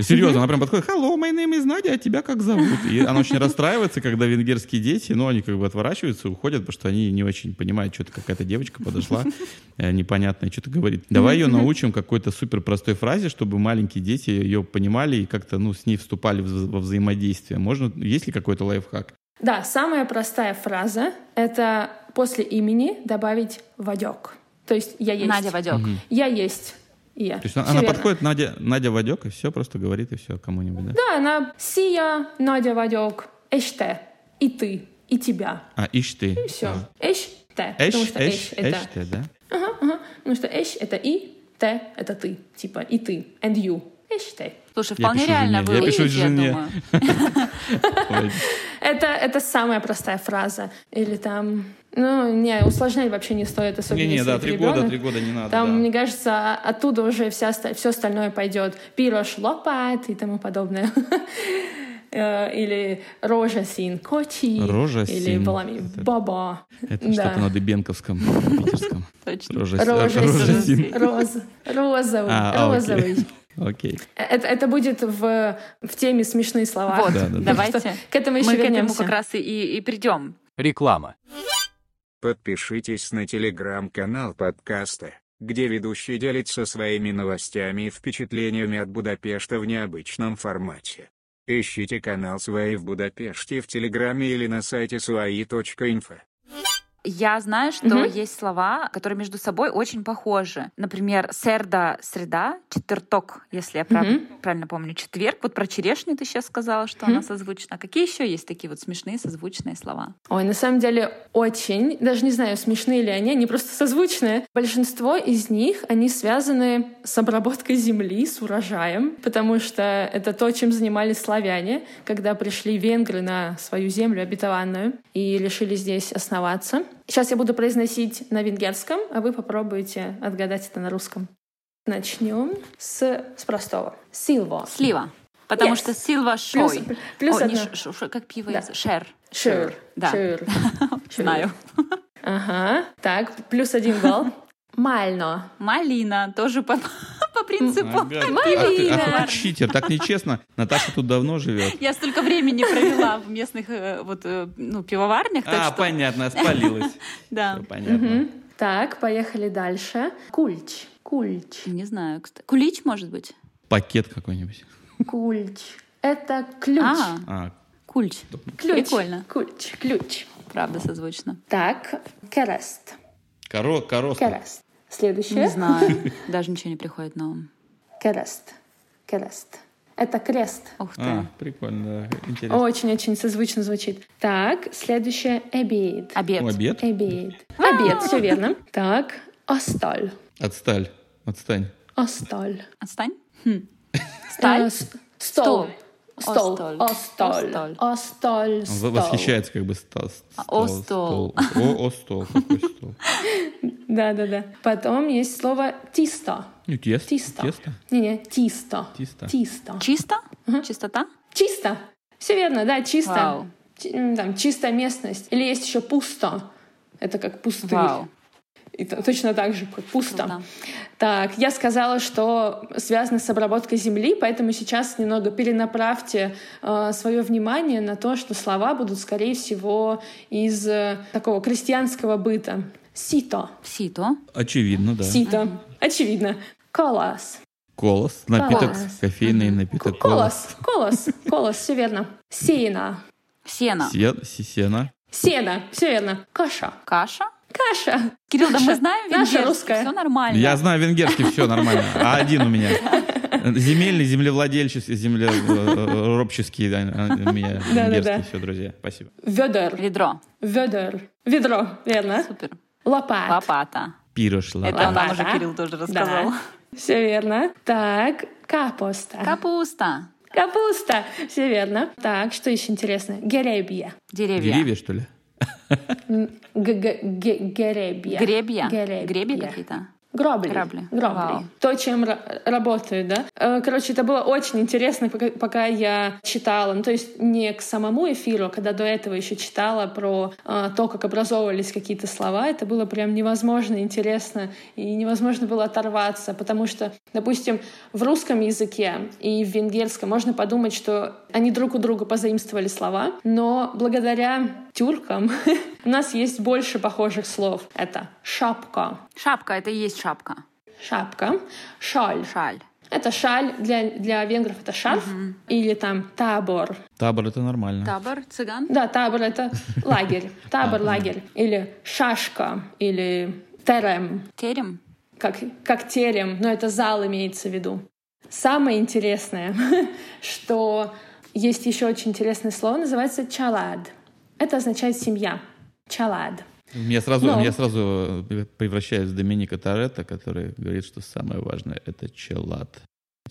Серьезно, она прям подходит, hello, my name is Надя, а тебя как зовут? И она очень расстраивается, когда венгерские дети, ну, они как бы отворачиваются, уходят, потому что они не очень понимают, что-то какая-то девочка подошла, э, непонятная, что-то говорит. Давай ее научим какой-то супер простой фразе, чтобы маленькие дети ее понимали и как-то, ну, с ней вступали во взаимодействие. Можно, есть ли какой-то лайфхак? Да, самая простая фраза — это после имени добавить «вадек». То есть «я есть». Надя Вадек. «Я есть». И Я. То есть она, Всё она верно. подходит, Надя, Надя Вадек, и все, просто говорит, и все, кому-нибудь, да? Да, она «сия», «Надя Вадек», «эште», «и ты», «и тебя». А, ишь ты. И все. А. «Эште», Эш, потому что эш, «эш» — это... эш ты, да? Ага, ага. Потому что «эш» — это «и», «те» — это «ты». Типа «и ты», «and you». «Эште». Слушай, Я вполне пишу реально жене, я пишу я жене. Это, это самая простая фраза. Или там... Ну, не, усложнять вообще не стоит, особенно Не-не, если да, три года, три года не надо, Там, да. мне кажется, оттуда уже вся, все остальное пойдет. Пирош лопат и тому подобное. Э, Или рожа син кочи. Рожа Или син. балами Это- баба. Это что-то на Дыбенковском, питерском. Точно. Рожа, син. син. Роз- Розовый. А, а. Розовый. Окей. Это, это будет в, в теме смешные слова. Вот, Да, да, да. давайте. К этому еще Мы к этому вернемся. как раз и, и, и придем. Реклама. Подпишитесь на телеграм-канал подкаста, где ведущий делится своими новостями и впечатлениями от Будапешта в необычном формате. Ищите канал «Свои в Будапеште» в Телеграме или на сайте suai.info. Я знаю, что Мгм. есть слова, которые между собой очень похожи. Например, серда — среда, четверток, если я прав- Мгм. правильно помню, четверг. Вот про черешню ты сейчас сказала, что Мгм. она созвучна. А какие еще есть такие вот смешные созвучные слова? Ой, на самом деле очень, даже не знаю, смешные ли они, они просто созвучные. Большинство из них, они связаны с обработкой земли, с урожаем, потому что это то, чем занимались славяне, когда пришли венгры на свою землю обетованную и решили здесь основаться. Сейчас я буду произносить на венгерском, а вы попробуйте отгадать это на русском. Начнем с, с простого. Силво. Слива. Потому Yes. что силва Плюс, шой. плюс О, не ш- ш- как пиво Да. из... Шер. Шир. Да. Шир. Знаю. Ага. Так, плюс один балл. Мально. Малина. Тоже по, по принципу. Ага. Ах ты, Малина. ах ты читер, так нечестно. Наташа тут давно живет. Я столько времени провела в местных э, вот, э, ну, пивоварнях, так А, что... понятно, спалилась. Да. Всё понятно. Мгм. Так, поехали дальше. Kulcs. Kulcs. Не знаю, кстати. Кулич, может быть? Пакет какой-нибудь. Kulcs. Это ключ. А, А, kulcs. ключ. Прикольно. Ключ. Ключ. Правда, созвучно. Так, kereszt. коро, короста. Kereszt. Следующее. Не знаю. Даже ничего не приходит на ум. Kereszt. Kereszt. Это крест. Ух ты. А, прикольно, да, интересно. Очень-очень созвучно звучит. Так, следующее. Обед. Обед. О, обед? Обед. Обед, все верно. Так, осталь. Отсталь, отстань. Осталь. Отстань. Хм. Сталь? Э, Стол. Стол. Остоль. Остоль. Восхищается как бы стол. о стол. О, о стол. Какой стол? Да-да-да. Потом есть слово тисто. Ну, тесто. Тисто. Тесто. Не-не, тисто. Тисто. Тисто. Чисто? Чистота? Чисто. Все верно, да, чисто. М, Там, чистая местность. Или есть еще пусто. Это как пустырь. Вау. И то- точно так же, как пусто. Круто. Так, я сказала, что связано с обработкой земли, поэтому сейчас немного перенаправьте свое внимание на то, что слова будут, скорее всего, из э, такого крестьянского быта. Сито. Сито. Очевидно, да. Сито. Очевидно. Колос. Колос. Напиток, Колос. кофейный напиток. Колос. Колос. Колос. Все верно. Сено. Сено. Се- Сисена. Сено. Все верно. Каша. Каша. Каша. Кирилл, да мы знаем наша венгерский, русская. все нормально. Я знаю венгерский, все нормально. А один у меня. Земельный, землевладельческий, землеробческий. да, У меня Да-да-да. венгерский. Все, друзья. Спасибо. Ведер. Ведро. Ведер. Ведро. Верно. Супер. Лопат. Лопата. Пирош, Это нам Лопата. уже Кирилл тоже рассказал. Все верно. Так, капуста. Капуста. Капуста. Все верно. Так, что еще интересно? Геребья. Деревья. Деревья, что ли? Г- г- г- Геребья. Гребья. Гребья. Какие-то. Гробли. Грабли. Гробли. Вау. То, чем ра- работают, да? Э, Короче, это было очень интересно, пока, пока я читала. Ну, то есть не к самому эфиру, а когда до этого еще читала про э, то, как образовывались какие-то слова. Это было прям невозможно интересно и невозможно было оторваться, потому что, допустим, в русском языке и в венгерском можно подумать, что они друг у друга позаимствовали слова, но благодаря тюркам у нас есть больше похожих слов. Это шапка, Шапка, это и есть шапка. шапка, шаль. Шаль. Это шаль, для, для венгров это шарф, или там табор. Табор это нормально. Табор, цыган. Да, табор это лагерь, табор, лагерь. Или шашка, или терем, Терем. как, как терем, но это зал имеется в виду. Самое интересное, что есть еще очень интересное слово, называется чалад. Это означает семья. Чалад. Я сразу, Но- я сразу э, превращаюсь в Доминика Торетто, который говорит, что самое важное — это челад.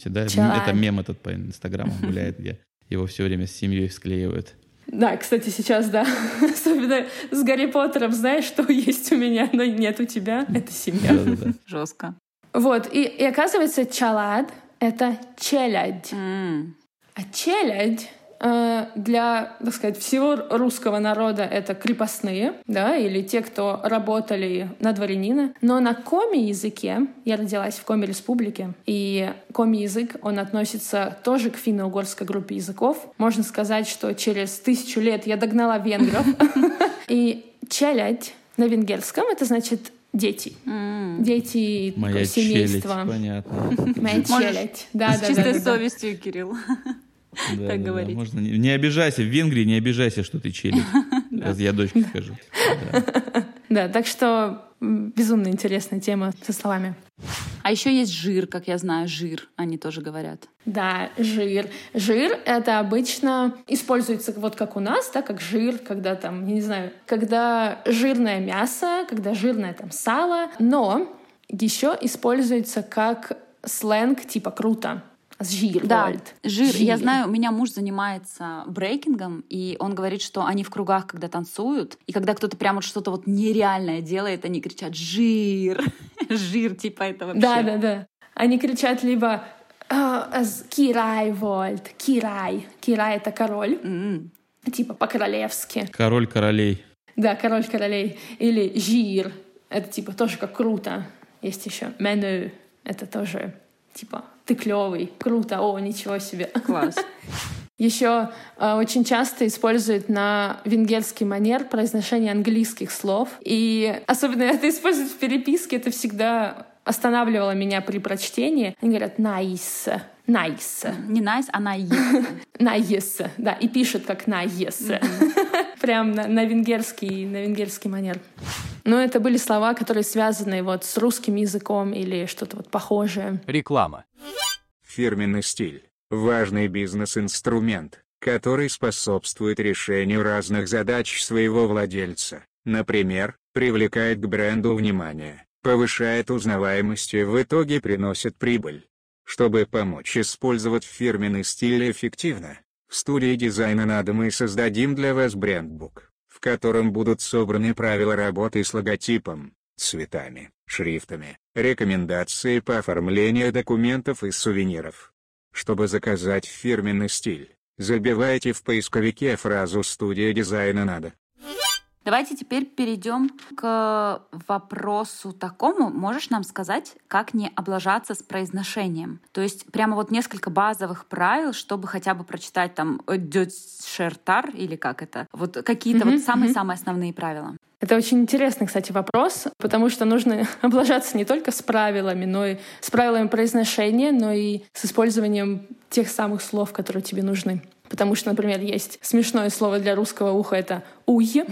Да? Челад. Это мем этот по инстаграму гуляет, где его все время с семьей склеивают. Да, кстати, сейчас, да, особенно с Гарри Поттером, знаешь, что есть у меня, но нет у тебя, это семья. Да-да-да. Жестко. Вот, и, и оказывается, чалад — это челядь. М. А челядь для, так сказать, всего русского народа это крепостные, да, или те, кто работали на дворянина. Но на коми-языке, я родилась в Коми-республике, и коми-язык, он относится тоже к финно-угорской группе языков. Можно сказать, что через тысячу лет я догнала венгров. И челядь на венгерском — это значит дети. Дети Моя челядь, семейства. понятно. Моя челядь. Да, С да, чистой да, да, да. совестью, Кирилл. Да, да, да. говорить. Можно не, не обижайся, в Венгрии не обижайся, что ты. Раз я дочке скажу. Да. Да, так что безумно интересная тема со словами. А еще есть жир, как я знаю, жир, они тоже говорят. Да, жир. Жир — это обычно используется вот как у нас, да, как жир, когда там, я не знаю, когда жирное мясо, когда жирное там сало, но еще используется как сленг типа круто. Жир, Да, Вольт. жир. Я знаю, у меня муж занимается брейкингом, и он говорит, что они в кругах, когда танцуют, и когда кто-то прям вот что-то вот нереальное делает, они кричат «жир», «жир», типа это вообще. Да, да, да. Они кричат либо «А, аз- «Кирай Вольт», «Кирай». «Кирай» — это король, М. типа по-королевски. Король королей. Да, король королей. Или жир. Это типа тоже как круто. Есть еще меню. Это тоже типа ты клевый, круто, о, ничего себе. Класс. Еще э, очень часто используют на венгерский манер произношение английских слов. И особенно это используют в переписке, это всегда останавливало меня при прочтении. Они говорят «nice», «nice», Не nice, а nice. «nice», да, и пишут как «nice». Прям на, на венгерский, на венгерский манер. Но это были слова, которые связаны вот с русским языком или что-то вот похожее. Реклама. Фирменный стиль – важный бизнес-инструмент, который способствует решению разных задач своего владельца. Например, привлекает к бренду внимание, повышает узнаваемость и в итоге приносит прибыль. Чтобы помочь использовать фирменный стиль эффективно, В студии дизайна надо мы создадим для вас брендбук, в котором будут собраны правила работы с логотипом, цветами, шрифтами, рекомендации по оформлению документов и сувениров. Чтобы заказать фирменный стиль, забивайте в поисковике фразу «Студия дизайна надо». Давайте теперь перейдем к вопросу такому. Можешь нам сказать, как не облажаться с произношением? То есть прямо вот несколько базовых правил, чтобы хотя бы прочитать там «дётшертар» или как это? Вот какие-то mm-hmm, вот самые-самые основные правила. Это очень интересный, кстати, вопрос, потому что нужно облажаться не только с правилами, но и с правилами произношения, но и с использованием тех самых слов, которые тебе нужны. Потому что, например, есть смешное слово для русского уха — это «уй»,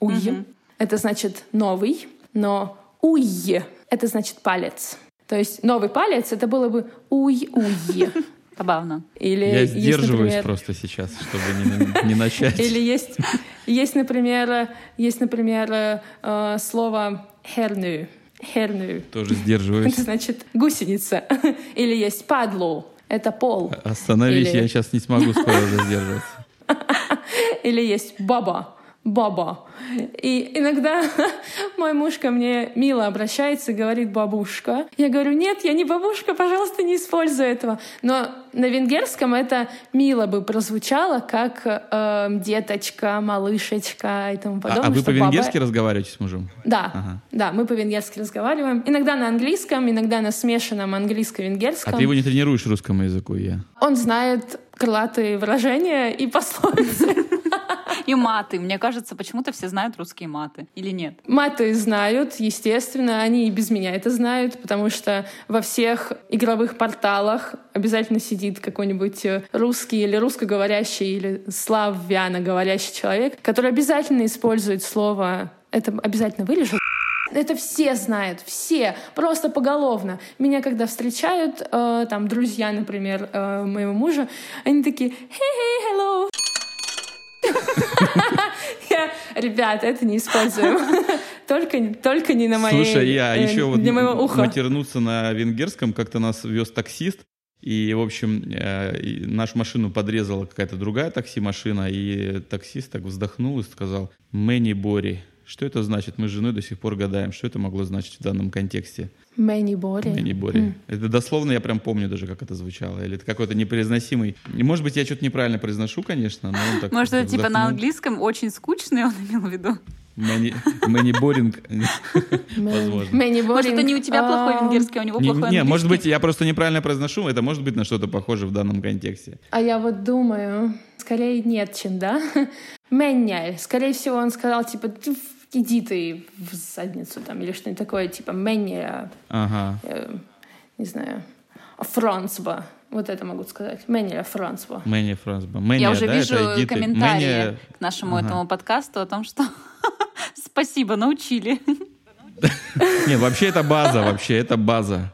Уй угу. — это значит новый, но уй — это значит палец. То есть новый палец — это было бы уй-уй. Забавно. Или Я сдерживаюсь есть, например... просто сейчас, чтобы не, не начать. Или есть, есть, например, есть, например, э, слово «херню». Херню. Тоже сдерживаюсь. Это значит гусеница. Или есть падлу. Это пол. Остановись, Или... я сейчас не смогу скоро сдерживаться. Или есть баба баба. И иногда мой муж ко мне мило обращается и говорит «бабушка». Я говорю «нет, я не бабушка, пожалуйста, не используй этого». Но на венгерском это мило бы прозвучало, как э, деточка, малышечка и тому подобное. А, а вы по-венгерски баба... разговариваете с мужем? Да, ага. да, мы по-венгерски разговариваем. Иногда на английском, иногда на смешанном английско-венгерском. А ты его не тренируешь русскому языку, я? Он знает крылатые выражения и пословицы. И маты. Мне кажется, почему-то все знают русские маты. Или нет? Маты знают, естественно. Они и без меня это знают, потому что во всех игровых порталах обязательно сидит какой-нибудь э, русский или русскоговорящий или славяно говорящий человек, который обязательно использует слово это обязательно вырежу. Это все знают, все, просто поголовно. Меня когда встречают, э, там, друзья, например, э, моего мужа, они такие «Hey, hey, hello!» Я, ребят, это не используем. Только, только не на моей Слушай, я э, еще вот матернуться на венгерском, как-то нас вез таксист, и, в общем, э, нашу машину подрезала какая-то другая такси-машина, и таксист так вздохнул и сказал «Мэни Бори». Что это значит? Мы с женой до сих пор гадаем, что это могло значить в данном контексте. Мэни Бори. Мэни Бори. Mm. Это дословно я прям помню даже, как это звучало. Или это какой-то непроизносимый... И, может быть, я что-то неправильно произношу, конечно, но он так Может, это типа на английском очень скучный, он имел в виду? Мэни Боринг. Возможно. Может, это не у тебя плохой венгерский, а у него плохой английский? Не, может быть, я просто неправильно произношу. Это может быть на что-то похоже в данном контексте. А я вот думаю, скорее нет, чем да. Менняль. Скорее всего, он сказал, типа, иди ты в задницу там или что-нибудь такое, типа Менни, ага. э, не знаю, Франсба. Вот это могу сказать. Менни Франсба. Менни Франсба. Менни, Я уже да, вижу комментарии Менни... к нашему ага. этому подкасту о том, что спасибо, научили. Не, вообще это база, вообще это база.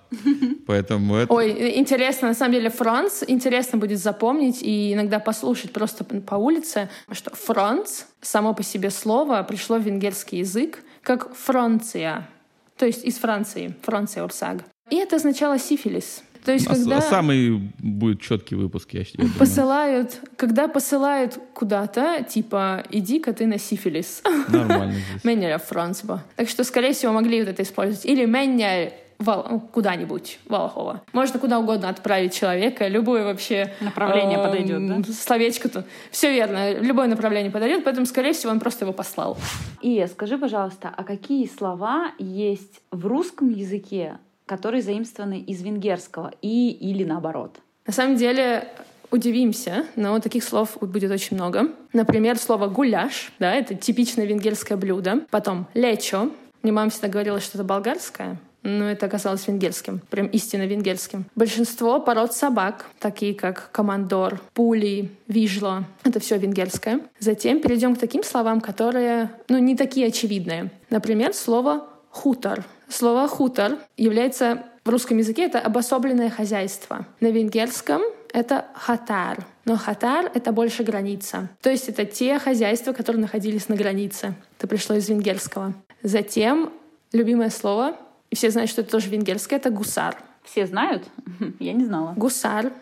Поэтому это... Ой, интересно, на самом деле, Франц интересно будет запомнить и иногда послушать просто по улице, что Франц, само по себе слово, пришло в венгерский язык как Франция, то есть из Франции, Франция Урсаг. И это означало сифилис. То есть, когда самый будет четкий выпуск, я считаю. Посылают, когда посылают куда-то, типа, иди-ка ты на сифилис. Нормально. Меня Францба. Так что, скорее всего, могли вот это использовать. Или меня Вал, ну, куда-нибудь, Волхова. Можно куда угодно отправить человека, любое вообще... Направление э, подойдет, да? Словечко-то. Все верно, любое направление подойдет, поэтому, скорее всего, он просто его послал. И скажи, пожалуйста, а какие слова есть в русском языке, которые заимствованы из венгерского и или наоборот? На самом деле, удивимся, но таких слов будет очень много. Например, слово «гуляш», да, это типичное венгерское блюдо. Потом «лечо», мне мама всегда говорила, что это болгарское, но это оказалось венгерским, прям истинно венгерским. Большинство пород собак, такие как командор, пули, вижло, это все венгерское. Затем перейдем к таким словам, которые, ну, не такие очевидные. Например, слово «хутор». Слово «хутор» является в русском языке это обособленное хозяйство. На венгерском это хатар. Но хатар — это больше граница. То есть это те хозяйства, которые находились на границе. Это пришло из венгерского. Затем любимое слово и все знают, что это тоже венгерское, это гусар. Все знают? Я не знала. Гусар,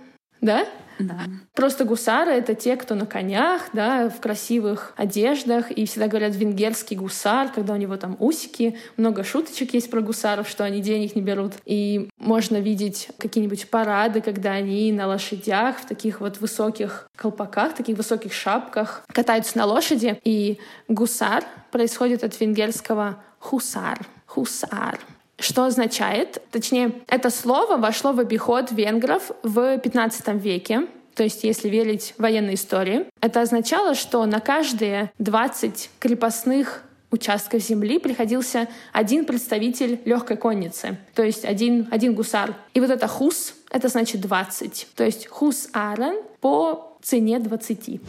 да? Да. Просто гусары — это те, кто на конях, да, в красивых одеждах, и всегда говорят «венгерский гусар», когда у него там усики. Много шуточек есть про гусаров, что они денег не берут. И можно видеть какие-нибудь парады, когда они на лошадях в таких вот высоких колпаках, таких высоких шапках катаются на лошади. И гусар происходит от венгерского «хусар», «хусар». Что означает, точнее, это слово вошло в обиход венгров в 15 веке, то есть если верить военной истории. Это означало, что на каждые 20 крепостных участков земли приходился один представитель легкой конницы, то есть один, один гусар. И вот это хус, это значит 20. То есть хус арен по цене 20.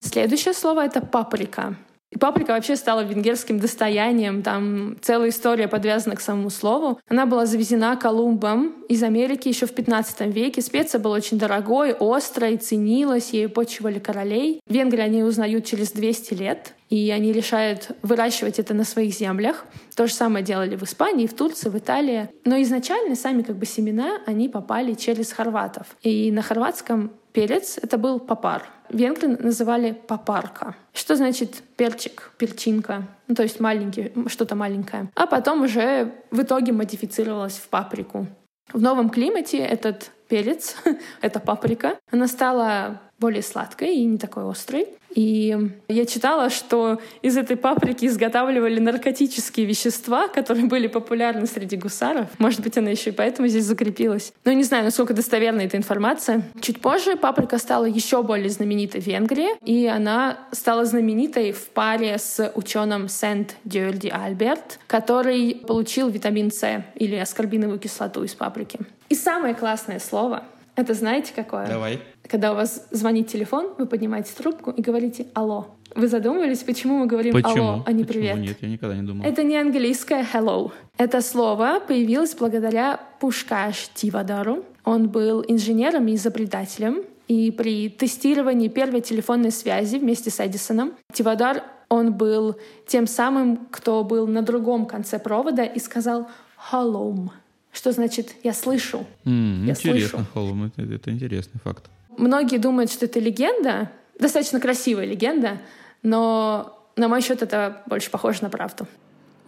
Следующее слово — это паприка. И паприка вообще стала венгерским достоянием. Там целая история подвязана к самому слову. Она была завезена Колумбом из Америки еще в 15 веке. Специя была очень дорогой, острой, ценилась, ею почивали королей. Венгры они узнают через 200 лет и они решают выращивать это на своих землях. То же самое делали в Испании, в Турции, в Италии. Но изначально сами как бы семена, они попали через хорватов. И на хорватском перец — это был папар. Венгры называли папарка. Что значит перчик, перчинка? Ну, то есть маленький, что-то маленькое. А потом уже в итоге модифицировалось в паприку. В новом климате этот перец, это паприка, она стала более сладкой и не такой острой. И я читала, что из этой паприки изготавливали наркотические вещества, которые были популярны среди гусаров. Может быть, она еще и поэтому здесь закрепилась. Но не знаю, насколько достоверна эта информация. Чуть позже паприка стала еще более знаменитой в Венгрии, и она стала знаменитой в паре с ученым Сент Дюрди Альберт, который получил витамин С или аскорбиновую кислоту из паприки. И самое классное слово — это знаете какое? Давай. Когда у вас звонит телефон, вы поднимаете трубку и говорите «Алло». Вы задумывались, почему мы говорим Почему? «Алло», а не Почему «Привет»? Нет, я никогда не думал. Это не английское «hello». Это слово появилось благодаря Пушкаш Тивадару. Он был инженером и изобретателем. И при тестировании первой телефонной связи вместе с Эдисоном Тивадар он был тем самым, кто был на другом конце провода и сказал «hello», что значит «я слышу». М, Я интересно, слышу. Холм, это, это интересный факт. Многие думают, что это легенда, достаточно красивая легенда, но на мой счет это больше похоже на правду.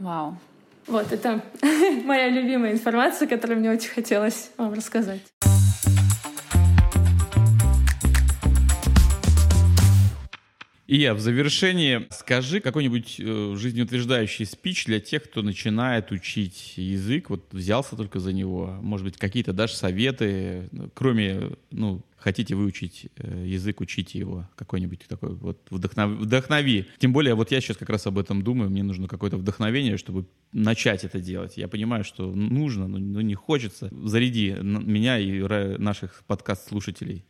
Вау. Вот, это моя любимая информация, которую мне очень хотелось вам рассказать. И я в завершении скажи какой-нибудь э, жизнеутверждающий спич для тех, кто начинает учить язык, вот взялся только за него. Может быть, какие-то дашь советы, ну, кроме, ну, хотите выучить э, язык, учите его. Какой-нибудь такой вот вдохнов- вдохнови. Тем более, вот я сейчас как раз об этом думаю, мне нужно какое-то вдохновение, чтобы начать это делать. Я понимаю, что нужно, но, не хочется. Заряди меня и наших подкаст-слушателей.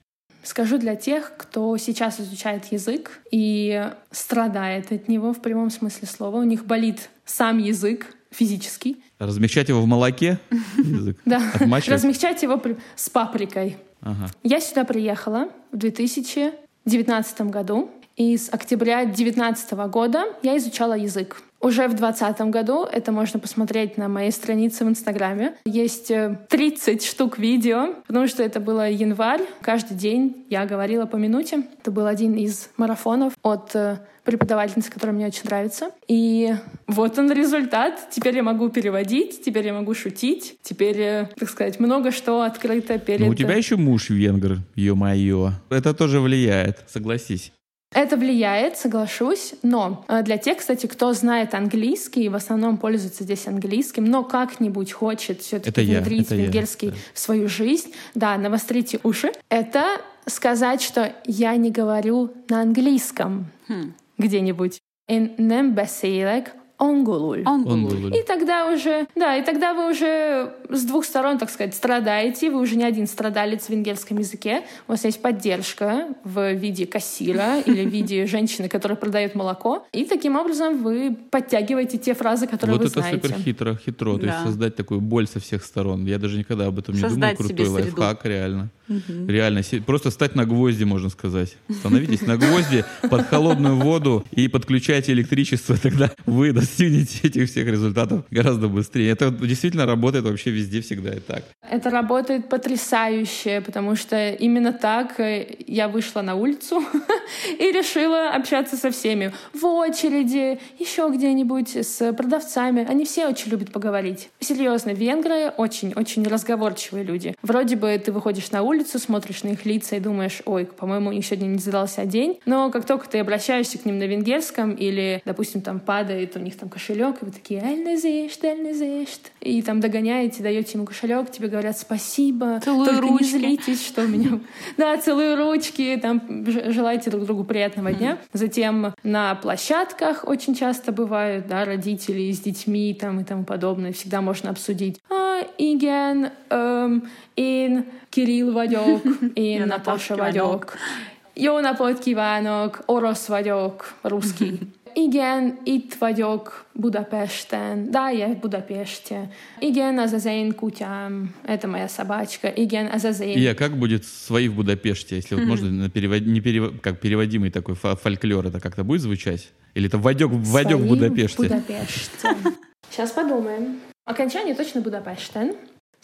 Скажу для тех, кто сейчас изучает язык и страдает от него в прямом смысле слова. У них болит сам язык физический. Размягчать его в молоке? Да. Размягчать его с паприкой. Ага. Я сюда приехала в 2019 году, и с октября 2019 года я изучала язык. Уже в 2020 году, это можно посмотреть на моей странице в Инстаграме, есть э, 30 штук видео, потому что это было январь. Каждый день я говорила по минуте. Это был один из марафонов от э, преподавательницы, которая мне очень нравится. И вот он результат. Теперь я могу переводить, теперь я могу шутить, теперь, э, так сказать, много что открыто перед... Но у тебя еще муж венгр, ё-моё. Это тоже влияет, согласись. Это влияет, соглашусь, но э, для тех, кстати, кто знает английский и в основном пользуется здесь английским, но как-нибудь хочет все-таки я, внедрить я, венгерский да. в свою жизнь, да, навострите уши, это сказать, что я не говорю на английском Хм. где-нибудь. In nem beszélek angolul. Онгулуль. И тогда уже, да, и тогда вы уже с двух сторон, так сказать, страдаете. Вы уже не один страдалец в венгерском языке. У вас есть поддержка в виде кассира или в виде женщины, которая продает молоко. И таким образом вы подтягиваете те фразы, которые Вот вы это знаете. супер хитро, хитро. То есть Да. создать такую боль со всех сторон. Я даже никогда об этом не Создать думал. себе Крутой среду. лайфхак, реально. Реально. се- Просто стать на гвозди, можно сказать. Становитесь на гвозди под холодную воду и подключайте электричество, тогда вы до- достигнете этих всех результатов гораздо быстрее. Это действительно работает вообще везде всегда и так. Это работает потрясающе, потому что именно так э, я вышла на улицу и решила общаться со всеми. В очереди, еще где-нибудь с продавцами. Они все очень любят поговорить. Серьезно, венгры очень-очень разговорчивые люди. Вроде бы ты выходишь на улицу, смотришь на их лица и думаешь, ой, по-моему, у них сегодня не задался день. Но как только ты обращаешься к ним на венгерском или, допустим, там падает у них там кошелек, и вы такие «Эльнезешт, эльнезешт», и там догоняете, даете ему кошелек, тебе говорят «спасибо», Целую только ручки. не злитесь, что у меня... Да, целую ручки, там ж- желайте друг другу приятного дня. Затем на площадках очень часто бывают, да, родители с детьми там и тому подобное. Всегда можно обсудить. А, igen, ин Кирилл vagyok, Наташа kívánok. vagyok. Jó napot kívánok, orosz vagyok, ruszki. Igen, itt vagyok Budapesten. Да, я в Будапеште. Igen, ez az én kutyám. Это моя собачка. Igen, ez az én. А как будет свои в Будапеште, если вот можно на перевод... не перев- как переводимый такой фольклор, это как-то будет звучать? Или это Вадек, Вадек в Будапеште? Будапеште. Сейчас подумаем. Окончание точно Будапештен.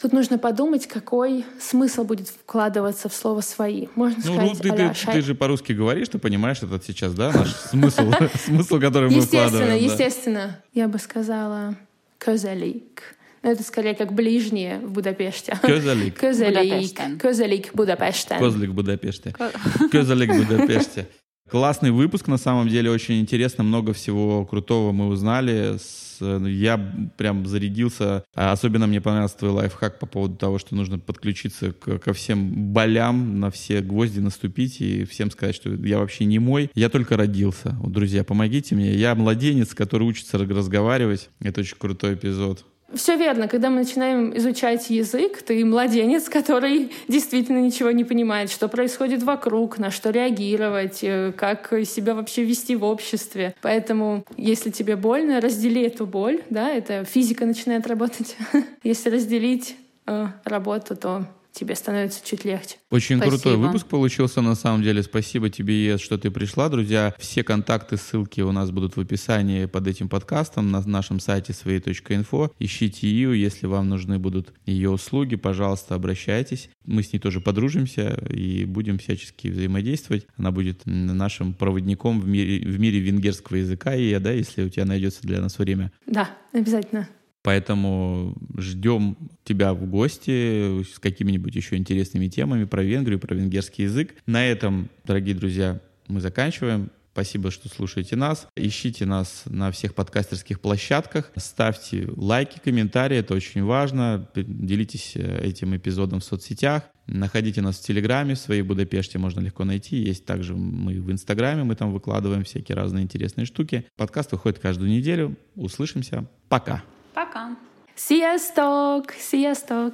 Тут нужно подумать, какой смысл будет вкладываться в слово «свои». Можно Ну, сказать, ты, ты- а-ля ты же по-русски говоришь, ты понимаешь этот сейчас, да, наш смысл, смысл, который мы Естественно, вкладываем. да. естественно. Я бы сказала «козелик». Но это скорее как ближнее в Будапеште. Козелик. Козелик. Будапештен. Козелик Будапештен. Козлик в Будапеште. Козлик в Будапеште. Классный выпуск, на самом деле, очень интересно, много всего крутого мы узнали. С- Я прям зарядился. А Особенно мне понравился твой лайфхак по поводу того, что нужно подключиться ко всем болям, на все гвозди наступить и всем сказать, что я вообще не мой, я только родился. Друзья, помогите мне. Я младенец, который учится разговаривать. Это очень крутой эпизод. Все верно. Когда мы начинаем изучать язык, ты младенец, который действительно ничего не понимает, что происходит вокруг, на что реагировать, э, как себя вообще вести в обществе. Поэтому, если тебе больно, раздели эту боль, да, это физика начинает работать. Если разделить э, работу, то тебе становится чуть легче. Очень Спасибо. крутой выпуск получился на самом деле. Спасибо тебе, Ес, что ты пришла. Друзья, все контакты, ссылки у нас будут в описании под этим подкастом на нашем сайте своей.инфо. Ищите ее, если вам нужны будут ее услуги, пожалуйста, обращайтесь. Мы с ней тоже подружимся и будем всячески взаимодействовать. Она будет нашим проводником в мире, в мире венгерского языка, и да, если у тебя найдется для нас время. Да, обязательно. Поэтому ждем тебя в гости с какими-нибудь еще интересными темами про Венгрию, про венгерский язык. На этом, дорогие друзья, мы заканчиваем. Спасибо, что слушаете нас. Ищите нас на всех подкастерских площадках. Ставьте лайки, комментарии, это очень важно. Делитесь э, этим эпизодом в соцсетях. Находите нас в Телеграме, в своей Будапеште можно легко найти. Есть также мы в Инстаграме, мы там выкладываем всякие разные интересные штуки. Подкаст выходит каждую неделю. Услышимся. Пока. Пока. Sziasztok! Sziasztok!